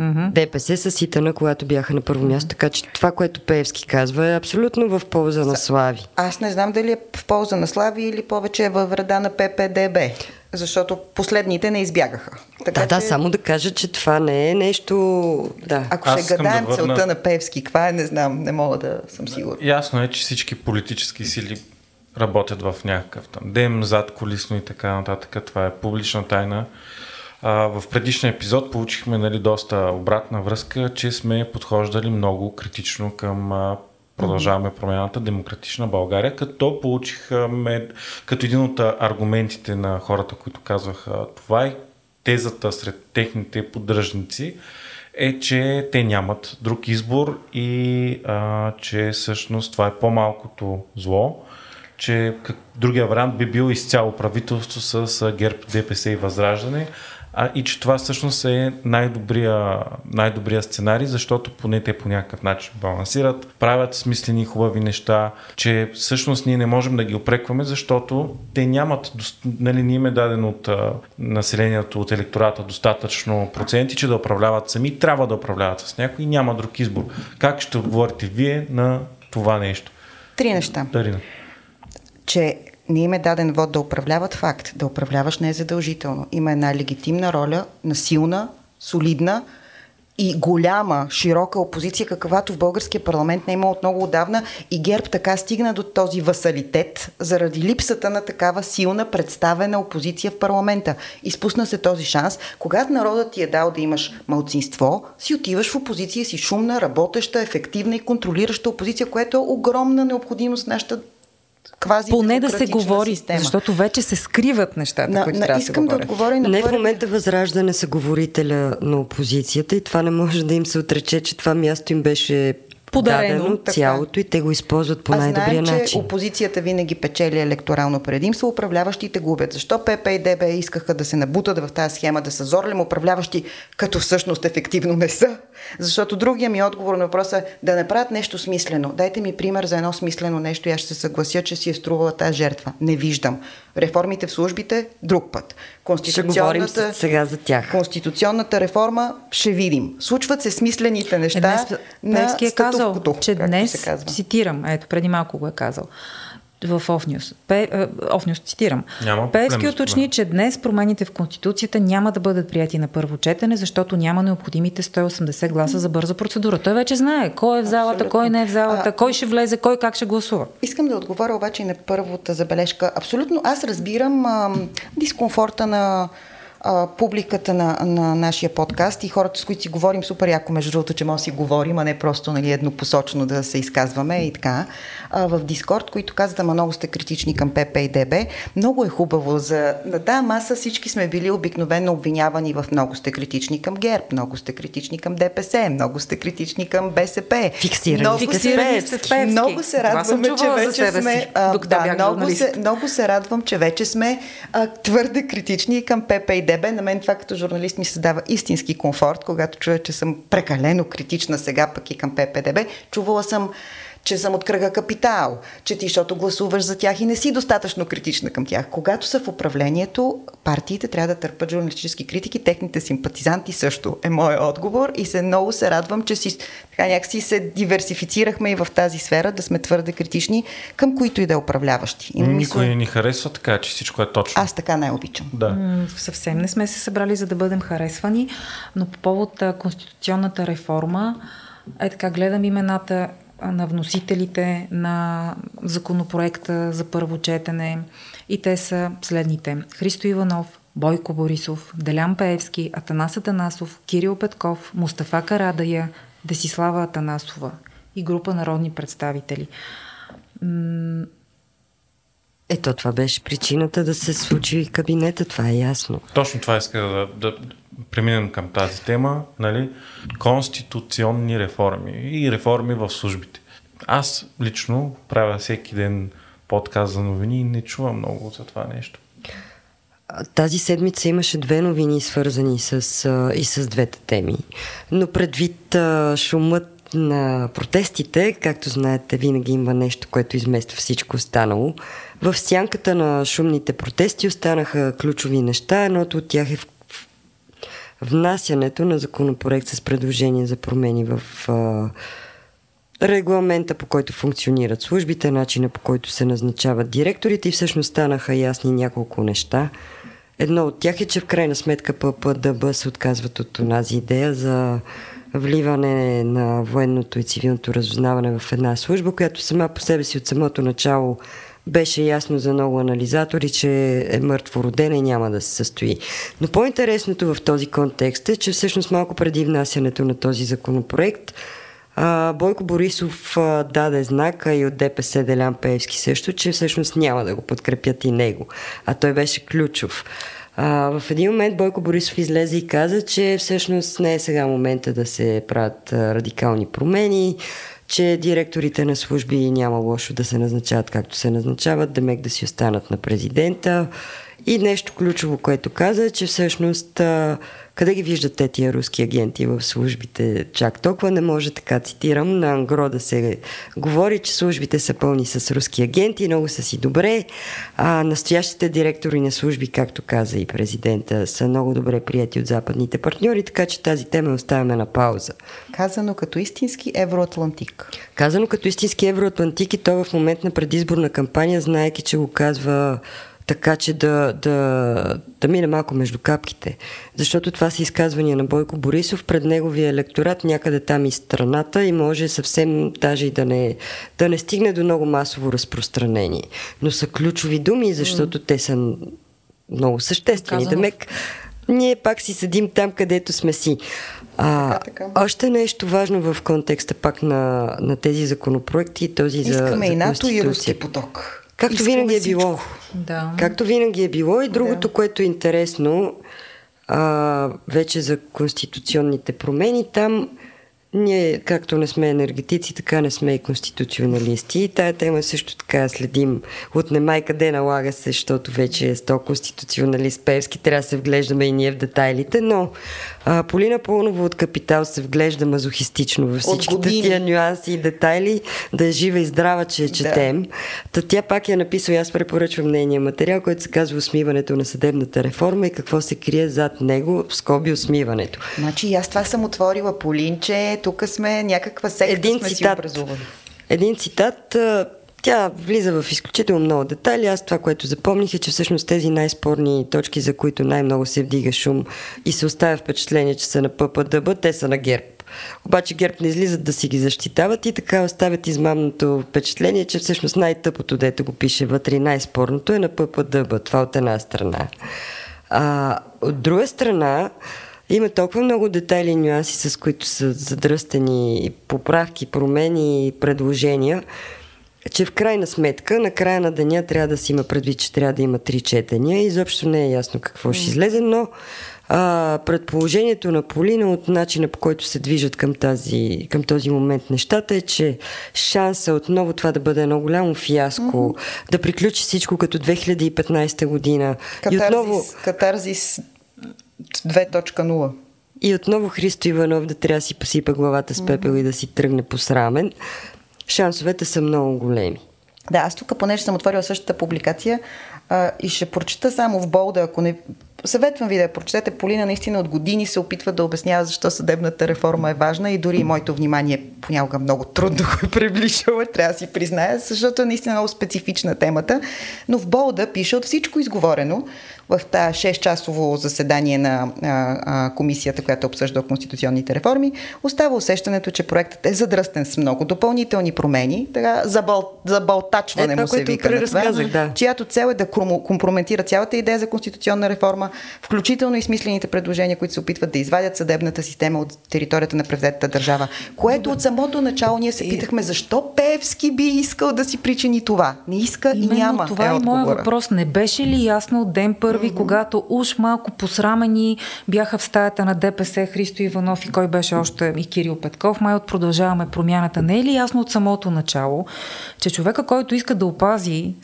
Speaker 4: Mm-hmm. ДПС с Итана, когато бяха на първо място, така че това, което Певски казва е абсолютно в полза на Слави.
Speaker 3: Аз не знам дали е в полза на Слави или повече е във вреда на ППДБ, защото последните не избягаха.
Speaker 4: Така, да, че... да, само да кажа, че това не е нещо... Да.
Speaker 3: Ако Аз ще гадаем да върна... целта на Певски, каква е, не знам, не мога да съм сигурен.
Speaker 1: Ясно е, че всички политически сили работят в някакъв там дем, зад колисно и така нататък. Това е публична тайна. В предишния епизод получихме нали, доста обратна връзка, че сме подхождали много критично към Продължаваме промяната Демократична България, като получихме като един от аргументите на хората, които казваха това и тезата сред техните поддръжници е, че те нямат друг избор и а, че всъщност това е по-малкото зло, че как, другия вариант би бил изцяло правителство с ГЕРБ, ДПС и Възраждане, а, и че това всъщност е най-добрия, най-добрия сценарий, защото поне те по някакъв начин балансират, правят смислени хубави неща, че всъщност ние не можем да ги опрекваме, защото те нямат, нали, не им е даден от а, населението, от електората достатъчно проценти, че да управляват сами, трябва да управляват с някой и няма друг избор. Как ще отговорите вие на това нещо?
Speaker 3: Три неща.
Speaker 1: Дарина.
Speaker 3: Че не им е даден вод да управляват факт. Да управляваш не е задължително. Има една легитимна роля на силна, солидна и голяма, широка опозиция, каквато в българския парламент не е имало от много отдавна и ГЕРБ така стигна до този васалитет заради липсата на такава силна представена опозиция в парламента. Изпусна се този шанс. Когато народът ти е дал да имаш малцинство, си отиваш в опозиция, си шумна, работеща, ефективна и контролираща опозиция, което е огромна необходимост в нашата квази
Speaker 2: Поне да се говори,
Speaker 3: система.
Speaker 2: защото вече се скриват нещата, на, които на, трябва
Speaker 3: искам
Speaker 2: да се
Speaker 3: да отговоря на
Speaker 4: Не в момента възраждане са говорителя на опозицията и това не може да им се отрече, че това място им беше подарено дадено, цялото и те го използват по
Speaker 3: а
Speaker 4: най-добрия начин.
Speaker 3: че опозицията винаги печели електорално предимство, управляващите губят. Защо ПП и ДБ искаха да се набутат в тази схема, да са зорлем управляващи, като всъщност ефективно не са? Защото другия ми отговор на въпроса е да направят нещо смислено. Дайте ми пример за едно смислено нещо и аз ще се съглася, че си е струвала тази жертва. Не виждам. Реформите в службите друг път.
Speaker 4: Ще говорим сега за тях.
Speaker 3: Конституционната реформа ще видим. Случват се смислените неща.
Speaker 2: Е, днес, на е казал, че днес, цитирам, ето преди малко го е казал, в Офнюс. Пе, Офнюс цитирам.
Speaker 1: Няма
Speaker 2: Пески уточни, че днес промените в Конституцията няма да бъдат прияти на първо четене, защото няма необходимите 180 гласа за бърза процедура. Той вече знае кой е в залата, Абсолютно. кой не е в залата, а, кой ще влезе, кой как ще гласува.
Speaker 3: Искам да отговоря обаче и на първата забележка. Абсолютно аз разбирам а, дискомфорта на а, публиката на, на нашия подкаст и хората, с които си говорим, супер яко, между другото, че може да си говорим, а не просто нали, еднопосочно да се изказваме и така. А, в Дискорд, които казват, ама много сте критични към ПП и ДБ, много е хубаво за... На тази маса всички сме били обикновено обвинявани в много сте критични към ГЕРБ, много сте критични към ДПС, много сте критични към БСП.
Speaker 4: Фиксирани,
Speaker 3: много
Speaker 2: Фиксирани
Speaker 3: се, сте много се радваме, че вече сме... А, да, много се, много се радвам, че вече сме а, твърде критични към ПП и ДБ. На мен това като журналист ми създава истински комфорт, когато чуя, че съм прекалено критична сега пък и към ППДБ. Чувала съм че съм от кръга капитал, че ти, защото гласуваш за тях и не си достатъчно критична към тях. Когато са в управлението, партиите трябва да търпат журналистически критики, техните симпатизанти също е моят отговор и се много се радвам, че си, така някакси се диверсифицирахме и в тази сфера, да сме твърде критични към които и да е управляващи.
Speaker 1: И Никой мисля... не ни харесва така, че всичко е точно.
Speaker 3: Аз така не обичам.
Speaker 1: Да.
Speaker 2: М- съвсем не сме се събрали за да бъдем харесвани, но по повод конституционната реформа, е така, гледам имената на вносителите на законопроекта за първо четене и те са следните. Христо Иванов, Бойко Борисов, Делян Пеевски, Атанас Атанасов, Кирил Петков, Мустафа Карадая, Десислава Атанасова и група народни представители.
Speaker 4: Ето, това беше причината да се случи кабинета, това е ясно.
Speaker 1: Точно това иска да, да преминем към тази тема, нали? Конституционни реформи и реформи в службите. Аз лично правя всеки ден подкаст за новини и не чувам много за това нещо.
Speaker 4: Тази седмица имаше две новини, свързани с, и с двете теми. Но предвид шумът на протестите, както знаете, винаги има нещо, което измества всичко останало. В сянката на шумните протести останаха ключови неща. Едното от тях е в внасянето на законопроект с предложение за промени в а, регламента, по който функционират службите, начина по който се назначават директорите и всъщност станаха ясни няколко неща. Едно от тях е, че в крайна сметка ППДБ се отказват от тази идея за вливане на военното и цивилното разузнаване в една служба, която сама по себе си от самото начало беше ясно за много анализатори, че е мъртво родена и няма да се състои. Но по-интересното в този контекст е, че всъщност малко преди внасянето на този законопроект, Бойко Борисов даде знака и от ДПС Делян Пеевски също, че всъщност няма да го подкрепят и него. А той беше ключов. В един момент Бойко Борисов излезе и каза, че всъщност не е сега момента да се правят радикални промени, че директорите на служби няма лошо да се назначават както се назначават, да мек да си останат на президента. И нещо ключово, което каза, че всъщност а, къде ги виждат те тия руски агенти в службите? Чак толкова не може така, цитирам, на Ангро да се говори, че службите са пълни с руски агенти, много са си добре. А настоящите директори на служби, както каза и президента, са много добре прияти от западните партньори, така че тази тема оставяме на пауза.
Speaker 3: Казано като истински евроатлантик.
Speaker 4: Казано като истински евроатлантик и то в момент на предизборна кампания, знаеки, че го казва така че да, да, да мине малко между капките. Защото това са изказвания на Бойко Борисов пред неговия електорат някъде там и страната и може съвсем даже и да не, да не стигне до много масово разпространение. Но са ключови думи, защото те са много съществени. Казано. Демек, ние пак си седим там, където сме си. А, така, така. Още нещо важно в контекста пак на, на тези законопроекти, този
Speaker 3: Искаме
Speaker 4: за
Speaker 3: Искаме и НАТО и руски поток.
Speaker 4: Както Искаме винаги е всичко. било.
Speaker 2: Да.
Speaker 4: Както винаги е било. И другото, да. което е интересно, а, вече за конституционните промени, там ние, както не сме енергетици, така не сме и конституционалисти. И тая тема също така следим от немай къде налага се, защото вече е 100 конституционалист Певски, трябва да се вглеждаме и ние в детайлите, но а, Полина Пълнова от Капитал се вглежда мазохистично във всичките тия нюанси и детайли, да е жива и здрава, че я четем. Да. Та тя пак я написала, аз препоръчвам нейния материал, който се казва Осмиването на съдебната реформа и какво се крие зад него, в скоби осмиването.
Speaker 3: Значи аз това съм отворила Полинче, тук сме някаква секта Един сме цитат, си образували.
Speaker 4: Един цитат, тя влиза в изключително много детайли. Аз това, което запомних е, че всъщност тези най-спорни точки, за които най-много се вдига шум и се оставя впечатление, че са на ППДБ, те са на ГЕРБ. Обаче ГЕРБ не излизат да си ги защитават и така оставят измамното впечатление, че всъщност най-тъпото, дето го пише вътре, най-спорното е на ППДБ. Това от една страна. А, от друга страна, има толкова много детайли и нюанси, с които са задръстени поправки, промени и предложения, че в крайна сметка, на края на деня трябва да си има предвид, че трябва да има три четения. Изобщо не е ясно какво ще излезе, но а, предположението на Полина от начина по който се движат към, тази, към този момент нещата е, че шанса отново това да бъде едно голямо фиаско, mm-hmm. да приключи всичко като 2015 година.
Speaker 3: Катарзис, и отново... катарзис 2.0.
Speaker 4: И отново Христо Иванов да трябва да си посипа главата с пепел mm-hmm. и да си тръгне посрамен шансовете са много големи.
Speaker 3: Да, аз тук, понеже съм отворила същата публикация а, и ще прочета само в болда, ако не... Съветвам ви да я прочетете. Полина наистина от години се опитва да обяснява защо съдебната реформа е важна и дори моето внимание понякога много трудно го е приближила, трябва да си призная, защото е наистина много специфична темата. Но в болда пише от всичко изговорено в тази 6-часово заседание на а, а, комисията, която обсъжда конституционните реформи, остава усещането, че проектът е задръстен с много допълнителни промени, така забъл, забълтачване е, му се вика на това, да. чиято цел е да компрометира цялата идея за конституционна реформа, включително и смислените предложения, които се опитват да извадят съдебната система от територията на превзетата държава. Което от самото начало ние се питахме защо Певски би искал да си причини това. Не иска Именно и няма.
Speaker 2: Това е, е моят въпрос. Не беше ли ясно от ден първи първи, mm-hmm. когато уж малко посрамени бяха в стаята на ДПС Христо Иванов и кой беше още и Кирил Петков. Май от продължаваме промяната. Не е ли ясно от самото начало, че човека, който иска да опази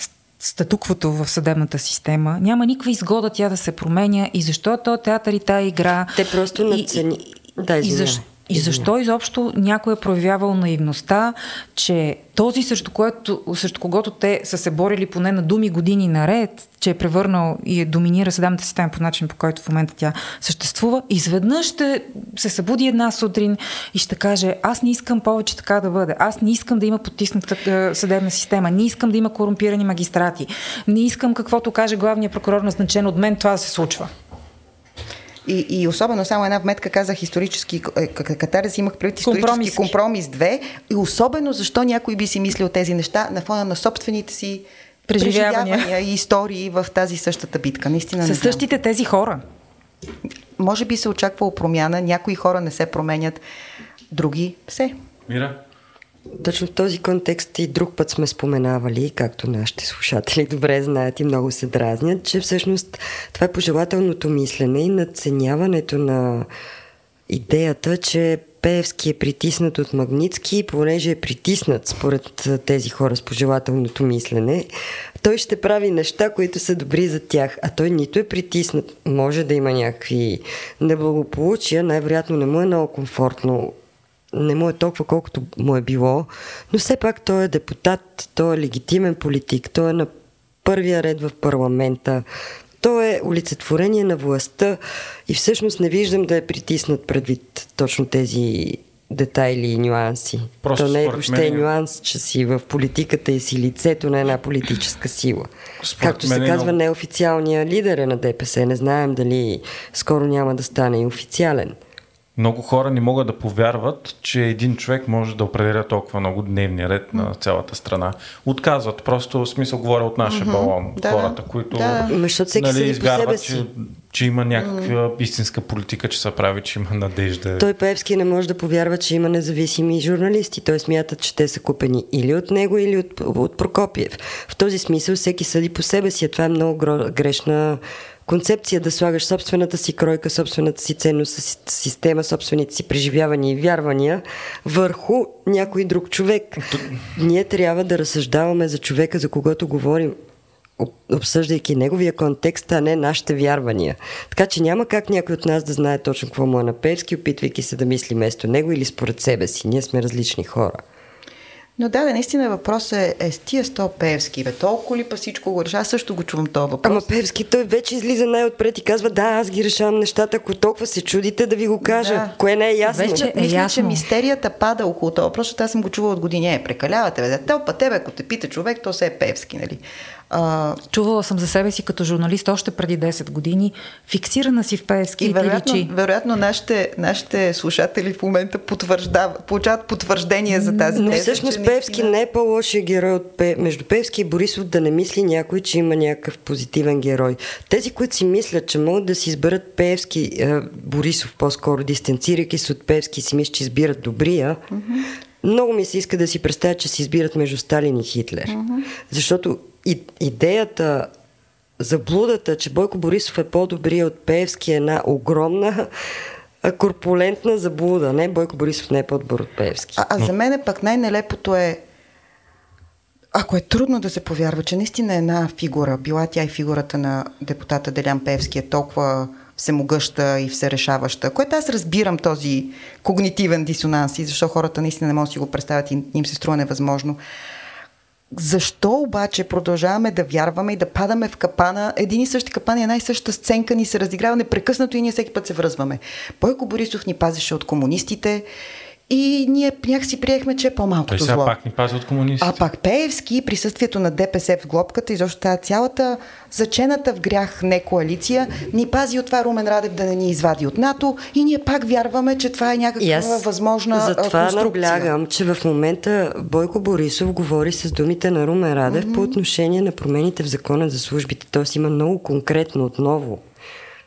Speaker 2: статуквото в съдебната система, няма никаква изгода тя да се променя и защо то театър и тая игра...
Speaker 4: Те просто нацени... Да,
Speaker 2: и защо, и защо изобщо някой е проявявал наивността, че този, срещу, което, срещу когото те са се борили поне на думи години наред, че е превърнал и е доминира съдебната система по начин, по който в момента тя съществува, изведнъж ще се събуди една сутрин и ще каже, аз не искам повече така да бъде, аз не искам да има потисната съдебна система, не искам да има корумпирани магистрати, не искам каквото каже главният прокурор назначен от мен, това да се случва.
Speaker 3: И, и особено само една вметка казах исторически е, катарзис, имах предвид исторически компромис. компромис 2. И особено защо някой би си мислил тези неща на фона на собствените си преживявания, преживявания и истории в тази същата битка. Наистина
Speaker 2: Със същите тези хора.
Speaker 3: Може би се очаквало промяна, някои хора не се променят, други се.
Speaker 1: Мира?
Speaker 4: Точно в този контекст и друг път сме споменавали, както нашите слушатели добре знаят и много се дразнят, че всъщност това е пожелателното мислене и надценяването на идеята, че Пеевски е притиснат от Магницки понеже е притиснат според тези хора с пожелателното мислене, той ще прави неща, които са добри за тях. А той нито е притиснат, може да има някакви неблагополучия, най-вероятно не му е много комфортно не му е толкова колкото му е било, но все пак той е депутат, той е легитимен политик, той е на първия ред в парламента, той е олицетворение на властта и всъщност не виждам да е притиснат предвид точно тези детайли и нюанси. Просто То не е въобще мен... нюанс, че си в политиката и си лицето на една политическа сила. Според Както се казва, много... неофициалния лидер е на ДПС. Не знаем дали скоро няма да стане и официален.
Speaker 1: Много хора не могат да повярват, че един човек може да определя толкова много дневния ред на цялата страна. Отказват. Просто в смисъл говоря от нашия mm-hmm. балон. Да, хората, които
Speaker 4: да. нали, изгарват,
Speaker 1: че, че има някаква истинска политика, че се прави, че има надежда.
Speaker 4: Той Певски не може да повярва, че има независими журналисти. Той смята, че те са купени или от него, или от, от Прокопиев. В този смисъл всеки съди по себе си. Това е много грешна концепция да слагаш собствената си кройка, собствената си ценност, система, собствените си преживявания и вярвания върху някой друг човек. Ние трябва да разсъждаваме за човека, за когото говорим, обсъждайки неговия контекст, а не нашите вярвания. Така че няма как някой от нас да знае точно какво му е на Певски, опитвайки се да мисли вместо него или според себе си. Ние сме различни хора.
Speaker 3: Но да, да, наистина въпросът е, е с тия сто Певски, бе, толкова ли па всичко го реша? Аз също го чувам този въпрос.
Speaker 4: Ама Певски, той вече излиза най-отпред и казва, да, аз ги решавам нещата, ако толкова се чудите да ви го кажа. Да. Кое не е ясно?
Speaker 3: Вече е Мисля, ясно. че мистерията пада около това въпрос, защото аз съм го чувала от години. Е, прекалявате, бе, да, тебе, ако те пита човек, то се е Певски, нали?
Speaker 2: А... Чувала съм за себе си като журналист още преди 10 години. Фиксирана си в Певски и,
Speaker 3: вероятно, личи. вероятно нашите, нашите слушатели в момента получават потвърждение за тази
Speaker 4: Но теза, всъщност че Певски не е по-лошия герой от Пе... между Певски и Борисов да не мисли някой, че има някакъв позитивен герой. Тези, които си мислят, че могат да си изберат Певски, е, Борисов по-скоро, дистанцирайки се от Певски, си мислят, че избират добрия, mm-hmm. много ми се иска да си представя, че си избират между Сталин и Хитлер. Mm-hmm. Защото и, идеята, заблудата, че Бойко Борисов е по-добрия от Пеевски е една огромна корпулентна заблуда. Не, Бойко Борисов не е по-добър от Пеевски.
Speaker 3: А, а за мен е пък най-нелепото е ако е трудно да се повярва, че наистина една фигура, била тя и фигурата на депутата Делян Певски е толкова всемогъща и всерешаваща, което аз разбирам този когнитивен дисонанс и защо хората наистина не могат да си го представят и им се струва невъзможно. Защо обаче продължаваме да вярваме и да падаме в капана? Един и същи капан и една и съща сценка ни се разиграва непрекъснато и ние всеки път се връзваме. Бойко Борисов ни пазеше от комунистите, и ние някакси приехме, че е по-малкото Той
Speaker 1: сега зло. пак ни пази от комунистите.
Speaker 3: А пак Пеевски, присъствието на ДПС в глобката и защо тази цялата зачената в грях не коалиция ни пази от това Румен Радев да не ни извади от НАТО и ние пак вярваме, че това е някаква аз възможна
Speaker 4: затова наблягам, че в момента Бойко Борисов говори с думите на Румен Радев mm-hmm. по отношение на промените в закона за службите. Тоест има много конкретно отново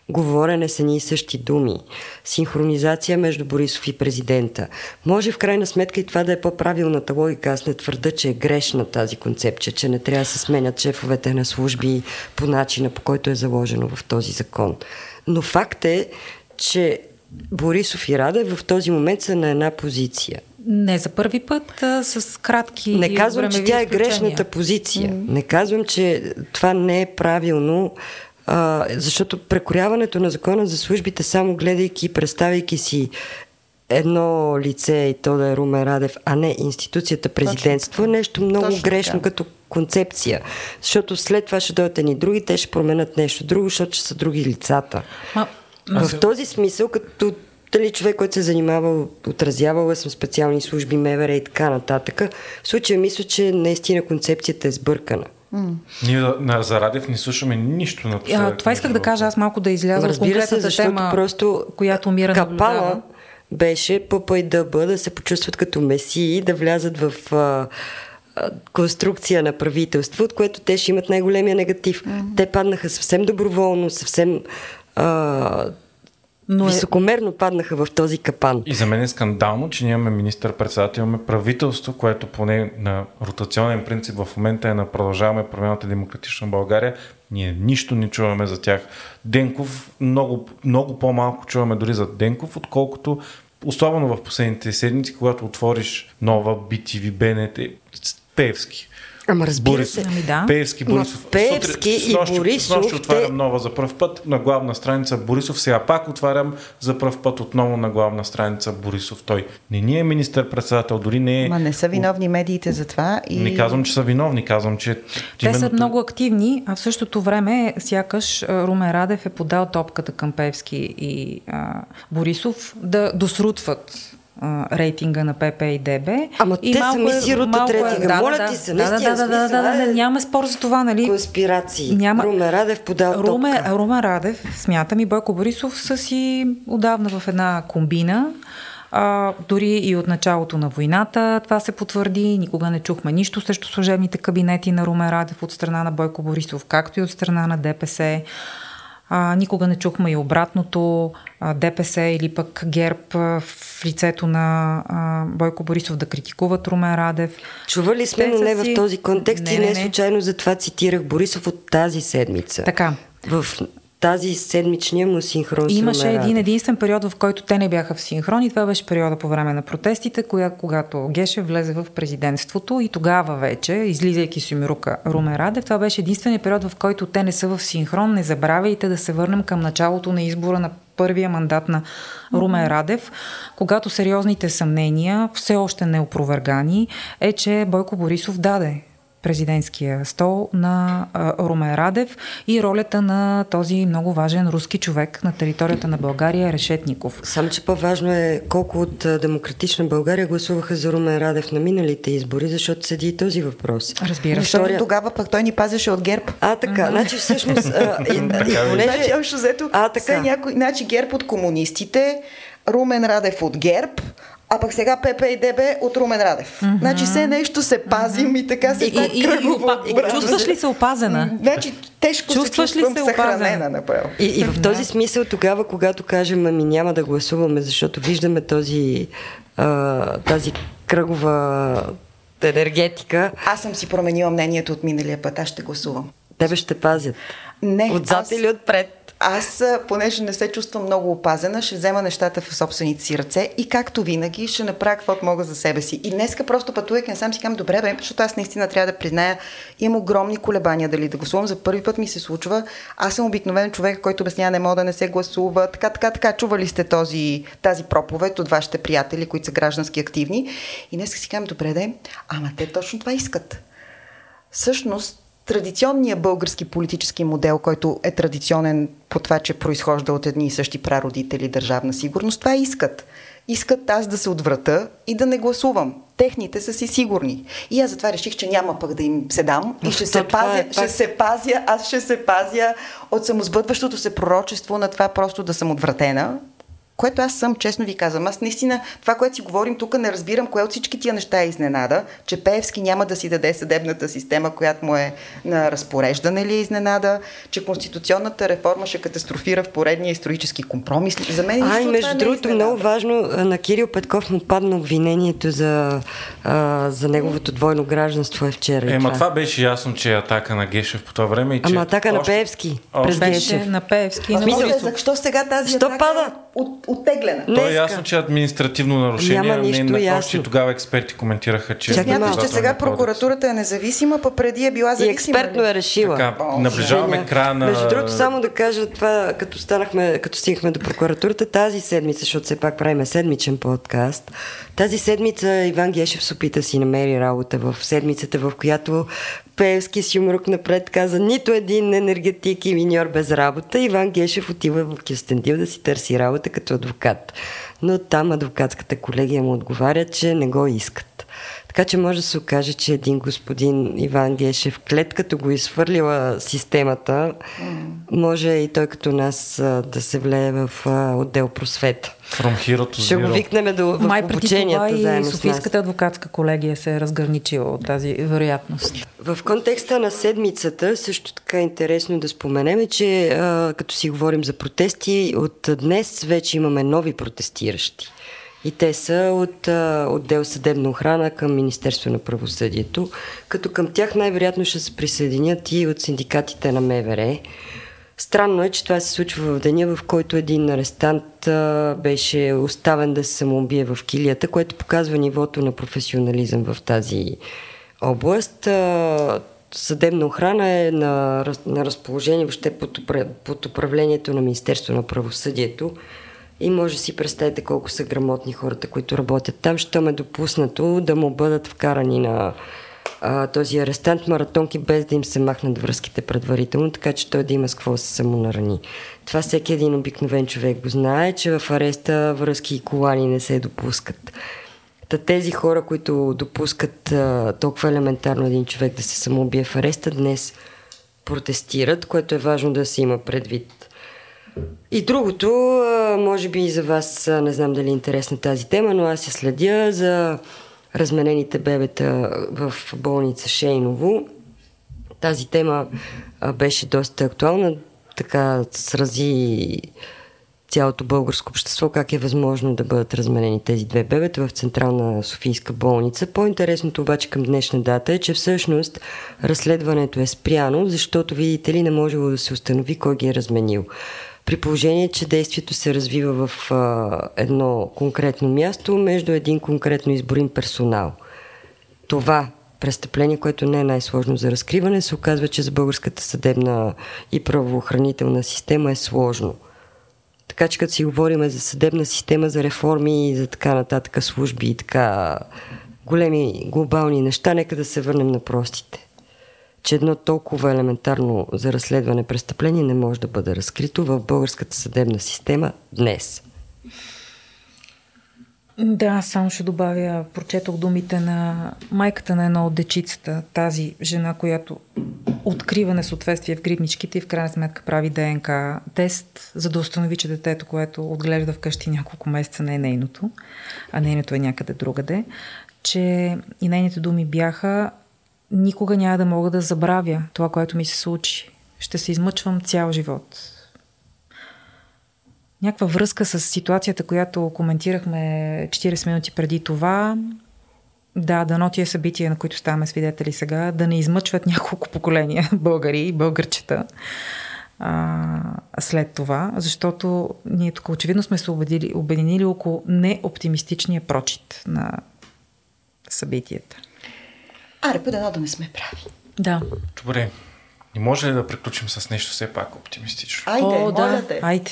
Speaker 4: Говорене са ни и същи думи. Синхронизация между Борисов и президента. Може в крайна сметка и това да е по-правилната логика. Аз не твърда, че е грешна тази концепция, че не трябва да се сменят шефовете на служби по начина, по който е заложено в този закон. Но факт е, че Борисов и Раде в този момент са на една позиция.
Speaker 2: Не за първи път, а с кратки.
Speaker 4: Не казвам, че тя е грешната позиция. Mm-hmm. Не казвам, че това не е правилно а, защото прекоряването на закона за службите, само гледайки и представяйки си едно лице и то да е Румен Радев, а не институцията президентство, е нещо много Точно грешно така. като концепция. Защото след това ще дойдат ни други, те ще променят нещо друго, защото ще са други лицата. А, в този смисъл, като дали човек, който се е занимавал, отразявал е съм специални служби, МВР и така нататък, в случая мисля, че наистина концепцията е сбъркана.
Speaker 1: Mm. Ние на, за Радев не слушаме нищо на
Speaker 2: това. това исках да кажа, аз малко да изляза от конкретната се, тема, просто която мира
Speaker 4: капала беше ПП и ДБ да се почувстват като месии, да влязат в а, а, конструкция на правителство, от което те ще имат най-големия негатив. Mm. Те паднаха съвсем доброволно, съвсем а, но е... високомерно паднаха в този капан.
Speaker 1: И за мен е скандално, че нямаме министър-председател, имаме правителство, което поне на ротационен принцип в момента е на продължаваме промяната демократична България. Ние нищо не чуваме за тях. Денков, много, много по-малко чуваме дори за Денков, отколкото особено в последните седмици, когато отвориш нова BTV, БНТ, Певски.
Speaker 4: Ама разбира
Speaker 1: Борис,
Speaker 4: се.
Speaker 2: Ами да.
Speaker 1: Певски, Борисов.
Speaker 4: Певски
Speaker 1: Сутри,
Speaker 4: и
Speaker 1: снощи,
Speaker 4: Борисов,
Speaker 1: снощи отварям
Speaker 4: те-
Speaker 1: нова за първ път на главна страница Борисов. Сега пак отварям за първ път отново на главна страница Борисов. Той не ни е министър-председател, дори не е...
Speaker 3: Ма не са виновни медиите за това. И...
Speaker 1: Не казвам, че са виновни, казвам, че...
Speaker 2: Те са
Speaker 1: именно-
Speaker 2: много активни, а в същото време сякаш Румен Радев е подал топката към Певски и а, Борисов да досрутват а, рейтинга на ПП и ДБ.
Speaker 4: Ама
Speaker 2: и
Speaker 4: те сами си рутат рейтинга. Моля ти се,
Speaker 2: да, да,
Speaker 4: наистина,
Speaker 2: да, да, да, да, да,
Speaker 4: е.
Speaker 2: няма спор за това, нали?
Speaker 4: Конспирации.
Speaker 2: Няма-
Speaker 4: Румен Радев подал
Speaker 2: Руме. Румен Радев, смятам и Бойко Борисов са си отдавна в една комбина. А, дори и от началото на войната това се потвърди. Никога не чухме нищо срещу служебните кабинети на Румен Радев от страна на Бойко Борисов, както и от страна на ДПС. А, никога не чухме и обратното а, ДПС или пък ГЕРБ а, в лицето на а, Бойко Борисов да критикуват Румен Радев.
Speaker 4: Чували сме, но не в
Speaker 2: си-
Speaker 4: този контекст
Speaker 2: Не,
Speaker 4: и
Speaker 2: не,
Speaker 4: не,
Speaker 2: не.
Speaker 4: случайно затова цитирах Борисов от тази седмица.
Speaker 2: Така.
Speaker 4: В тази седмичния му синхрон
Speaker 2: Имаше един единствен период, в който те не бяха в синхрон и това беше периода по време на протестите, коя, когато Гешев влезе в президентството и тогава вече, излизайки с Юмирука Румен Радев, това беше единственият период, в който те не са в синхрон. Не забравяйте да се върнем към началото на избора на първия мандат на Румен Радев, когато сериозните съмнения, все още неопровергани, е, че Бойко Борисов даде президентския стол на а, Румен Радев и ролята на този много важен руски човек на територията на България Решетников.
Speaker 4: Само, че по-важно е колко от Демократична България гласуваха за Румен Радев на миналите избори, защото седи и този въпрос.
Speaker 2: Разбира се.
Speaker 3: Защото
Speaker 4: Втория-
Speaker 3: тогава пък той ни пазеше от ГЕРБ.
Speaker 4: А, така. Значи всъщност... А, (laughs) и, и, понеже...
Speaker 3: Значи, общо взето,
Speaker 4: А, така.
Speaker 3: все някой, значи ГЕРБ от комунистите, Румен Радев от ГЕРБ, а пък сега ПП и ДБ от Румен Радев. Mm-hmm. Значи все нещо се пазим и така се
Speaker 2: И, и, и, и, опа- и, чувстваш ли се опазена?
Speaker 3: Значи тежко
Speaker 2: Чувстваш
Speaker 3: се
Speaker 2: ли
Speaker 3: чувствам
Speaker 2: се
Speaker 3: съхранена направо.
Speaker 4: И, и в този смисъл тогава, когато кажем, ами няма да гласуваме, защото виждаме този, а, тази кръгова енергетика,
Speaker 3: Аз съм си променила мнението от миналия път. Аз ще гласувам.
Speaker 4: тебе ще пазят.
Speaker 3: Не,
Speaker 4: Отзад
Speaker 3: аз-
Speaker 4: или отпред?
Speaker 3: Аз, понеже не се чувствам много опазена, ще взема нещата в собствените си ръце и както винаги ще направя каквото мога за себе си. И днеска просто пътувайки насам си казвам, добре, бе, защото аз наистина трябва да призная, имам огромни колебания дали да гласувам. За първи път ми се случва. Аз съм обикновен човек, който обяснява не мога да не се гласува. Така, така, така. Чували сте този, тази проповед от вашите приятели, които са граждански активни. И днес си казвам, добре, де, ама те точно това искат. Всъщност, традиционният български политически модел, който е традиционен по това, че произхожда от едни и същи прародители държавна сигурност, това искат. Искат аз да се отврата и да не гласувам. Техните са си сигурни. И аз затова реших, че няма пък да им се дам и ще се,
Speaker 4: това
Speaker 3: пазя,
Speaker 4: е пак-
Speaker 3: ще се пазя, аз ще се пазя от самосбъдващото се пророчество на това просто да съм отвратена, което аз съм, честно ви казвам. Аз наистина, това, което си говорим тук, не разбирам кое от всички тия неща е изненада, че Пеевски няма да си даде съдебната система, която му е на разпореждане ли е изненада, че конституционната реформа ще катастрофира в поредния исторически компромис. За мен
Speaker 4: Ай, между
Speaker 3: това е
Speaker 4: другото,
Speaker 3: изненада.
Speaker 4: много важно, на Кирил Петков му падна обвинението за, а, за неговото двойно гражданство е вчера.
Speaker 1: Ема това беше ясно, че е атака на Гешев по това време и че...
Speaker 4: Ама атака на
Speaker 1: още-
Speaker 4: Пеевски
Speaker 1: още-
Speaker 4: през
Speaker 2: Беше
Speaker 4: Гешев.
Speaker 2: на Певски и
Speaker 3: А
Speaker 2: на
Speaker 3: после,
Speaker 2: Борисов.
Speaker 3: защо сега тази
Speaker 4: Що
Speaker 3: атака
Speaker 4: пада?
Speaker 3: От, оттеглена?
Speaker 4: Не.
Speaker 1: То е ясно, че е административно нарушение.
Speaker 4: Няма
Speaker 1: не,
Speaker 4: нищо
Speaker 1: на-
Speaker 4: ясно.
Speaker 1: Още и тогава експерти коментираха, че...
Speaker 4: Чакай
Speaker 3: смяташ, че сега прокуратурата е независима, па преди е била
Speaker 4: И
Speaker 3: зависима.
Speaker 4: експертно
Speaker 3: ли?
Speaker 4: е решила.
Speaker 1: Така,
Speaker 3: О,
Speaker 1: наближаваме
Speaker 4: Женя,
Speaker 1: края на...
Speaker 4: Между другото, само да кажа това, като станахме, като стигнахме до прокуратурата тази седмица, защото все пак правиме седмичен подкаст. Тази седмица Иван Гешев се опита да си намери работа в седмицата, в която Певски с юмрук напред каза нито един енергетик и миньор без работа. Иван Гешев отива в Кюстендил да си търси работа като адвокат. Но там адвокатската колегия му отговаря, че не го искат. Така че може да се окаже, че един господин Иван Гешев, клет като го изхвърлила системата, mm. може и той като нас да се влее в отдел просвета.
Speaker 1: From hero to
Speaker 4: Ще го викнем до, в
Speaker 2: Май преди това
Speaker 4: и
Speaker 2: Софийската адвокатска колегия се е разграничила от тази вероятност.
Speaker 4: В контекста на седмицата също така е интересно да споменем, че а, като си говорим за протести, от днес вече имаме нови протестиращи. И те са от а, отдел съдебна охрана към Министерство на правосъдието, като към тях най-вероятно ще се присъединят и от синдикатите на МВР. Странно е, че това се случва в деня, в който един арестант а, беше оставен да се самоубие в килията, което показва нивото на професионализъм в тази област. А, съдебна охрана е на, на разположение въобще под, под управлението на Министерство на правосъдието и може да си представите колко са грамотни хората, които работят там, що ме допуснато да му бъдат вкарани на а, този арестант маратонки, без да им се махнат връзките предварително, така че той да има с какво се самонарани. Това всеки един обикновен човек го знае, че в ареста връзки и колани не се допускат. Та тези хора, които допускат а, толкова елементарно един човек да се самоубие в ареста, днес протестират, което е важно да се има предвид. И другото, може би и за вас, не знам дали е интересна тази тема, но аз я следя за разменените бебета в болница Шейново. Тази тема беше доста актуална, така срази цялото българско общество, как е възможно да бъдат разменени тези две бебета в Централна Софийска болница. По-интересното обаче към днешна дата е, че всъщност разследването е спряно, защото, видите ли, не можело да се установи кой ги е разменил. При положение, че действието се развива в а, едно конкретно място между един конкретно изборен персонал. Това престъпление, което не е най-сложно за разкриване, се оказва, че за българската съдебна и правоохранителна система е сложно. Така че като си говорим за съдебна система, за реформи и за така нататък служби и така големи глобални неща, нека да се върнем на простите че едно толкова елементарно за разследване престъпление не може да бъде разкрито в българската съдебна система днес.
Speaker 2: Да, само ще добавя, прочетох думите на майката на едно от дечицата, тази жена, която открива несъответствие в грибничките и в крайна сметка прави ДНК тест, за да установи, че детето, което отглежда вкъщи няколко месеца, не е нейното, а нейното е някъде другаде, че и нейните думи бяха никога няма да мога да забравя това, което ми се случи. Ще се измъчвам цял живот. Някаква връзка с ситуацията, която коментирахме 40 минути преди това. Да, дано тия събития, на които ставаме свидетели сега, да не измъчват (laughs) няколко поколения българи и българчета а, след това, защото ние тук очевидно сме се обединили около неоптимистичния прочит на събитията.
Speaker 3: Аре, по да не сме прави.
Speaker 2: Да.
Speaker 1: Добре. И може ли да приключим с нещо все пак оптимистично?
Speaker 3: Айде, О,
Speaker 2: да.
Speaker 3: те.
Speaker 2: Айде.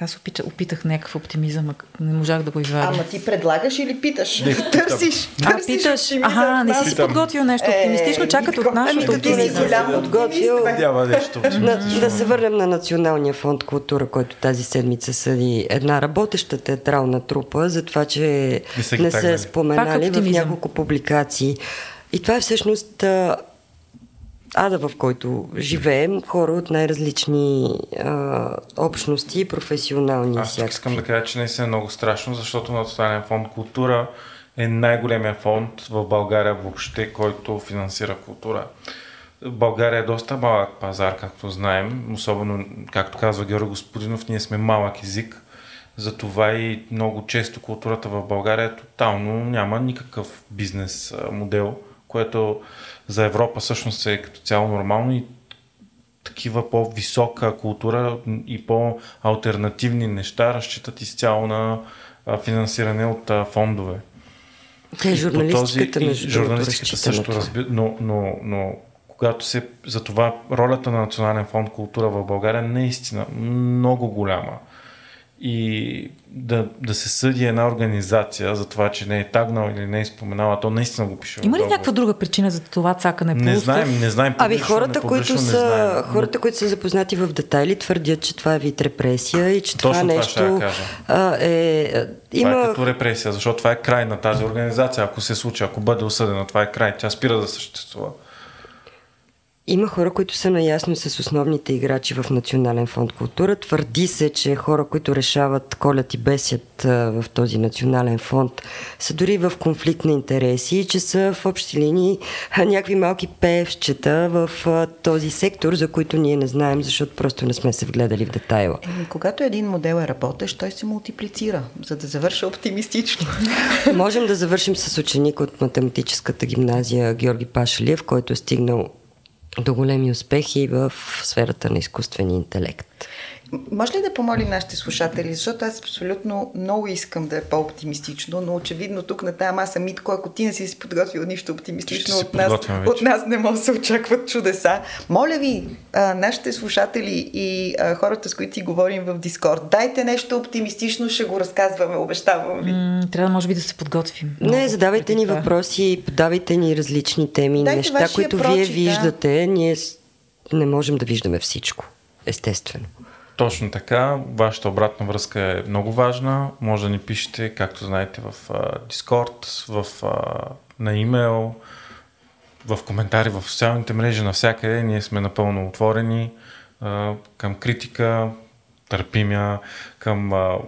Speaker 2: Аз опитах, опитах някакъв оптимизъм, а не можах да го извадя.
Speaker 3: Ама ти предлагаш или питаш? Не, търсиш,
Speaker 2: а, питаш. Ага, не си си подготвил нещо оптимистично, е, чакат от нашото
Speaker 3: ами, оптимизъм. подготвил.
Speaker 1: Няма нещо
Speaker 4: на, да се върнем на Националния фонд култура, който тази седмица съди една работеща театрална трупа, за това, че не, не се споменали в няколко публикации. И това е всъщност а, ада, в който живеем, хора от най-различни а, общности професионални.
Speaker 1: Аз тук искам да кажа, че не е много страшно, защото Национален фонд култура е най-големия фонд в България въобще, който финансира култура. България е доста малък пазар, както знаем, особено, както казва Георги Господинов, ние сме малък език, затова и много често културата в България тотално няма никакъв бизнес модел което за Европа всъщност е като цяло нормално и такива по-висока култура и по-алтернативни неща разчитат изцяло на финансиране от фондове.
Speaker 4: Те журналистиката,
Speaker 1: този, между журналистиката също разбира, но, но, но когато се за това ролята на Национален фонд култура в България наистина много голяма. И да, да се съди една организация за това, че не е тагнала или не е споменала, то наистина го пише.
Speaker 2: Има ли някаква друга причина за това цакане по
Speaker 1: Не знаем, не знаем.
Speaker 4: Ами
Speaker 1: публично,
Speaker 4: хората,
Speaker 1: не
Speaker 4: които са,
Speaker 1: знаем.
Speaker 4: хората, които са запознати в детайли, твърдят, че това е вид репресия и че
Speaker 1: Точно
Speaker 4: това
Speaker 1: това
Speaker 4: нещо
Speaker 1: кажа.
Speaker 4: а, е...
Speaker 1: Това
Speaker 4: Има...
Speaker 1: е като репресия, защото това е край на тази организация. Ако се случи, ако бъде осъдена, това е край. Тя спира да съществува.
Speaker 4: Има хора, които са наясно с основните играчи в Национален фонд култура. Твърди се, че хора, които решават колят и бесят в този Национален фонд, са дори в конфликт на интереси и че са в общи линии някакви малки пеевчета в този сектор, за които ние не знаем, защото просто не сме се вгледали в детайла.
Speaker 3: Еми, когато един модел е работещ, той се мултиплицира, за да завърша оптимистично.
Speaker 4: Можем да завършим с ученик от математическата гимназия Георги Пашалиев, който е стигнал до големи успехи в сферата на изкуствения интелект.
Speaker 3: Може ли да помолим нашите слушатели, защото аз абсолютно много искам да е по-оптимистично, но очевидно тук на тази маса Митко, ако ти не си си подготвил нищо оптимистично, от нас,
Speaker 1: вече.
Speaker 3: от нас не може да се очакват чудеса. Моля ви, а, нашите слушатели и а, хората, с които си говорим в Дискорд, дайте нещо оптимистично, ще го разказваме, обещавам ви.
Speaker 2: М, трябва, може би, да се подготвим.
Speaker 4: Не, задавайте ни въпроси, подавайте ни различни теми,
Speaker 3: Дайте
Speaker 4: неща, които
Speaker 3: прочит,
Speaker 4: вие
Speaker 3: да.
Speaker 4: виждате. Ние не можем да виждаме всичко, естествено.
Speaker 1: Точно така. Вашата обратна връзка е много важна. Може да ни пишете, както знаете, в а, Discord, в, а, на имейл, в коментари в социалните мрежи, навсякъде. Ние сме напълно отворени а, към критика, търпимя, към а,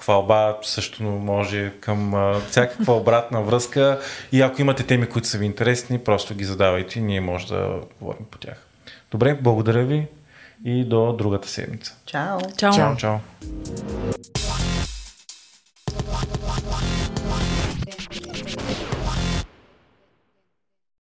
Speaker 1: хвалба също може, към а, всякаква (laughs) обратна връзка. И ако имате теми, които са ви интересни, просто ги задавайте ние може да говорим по тях. Добре, благодаря ви и до другата седмица.
Speaker 3: Чао!
Speaker 2: Чао.
Speaker 1: Чао, чао.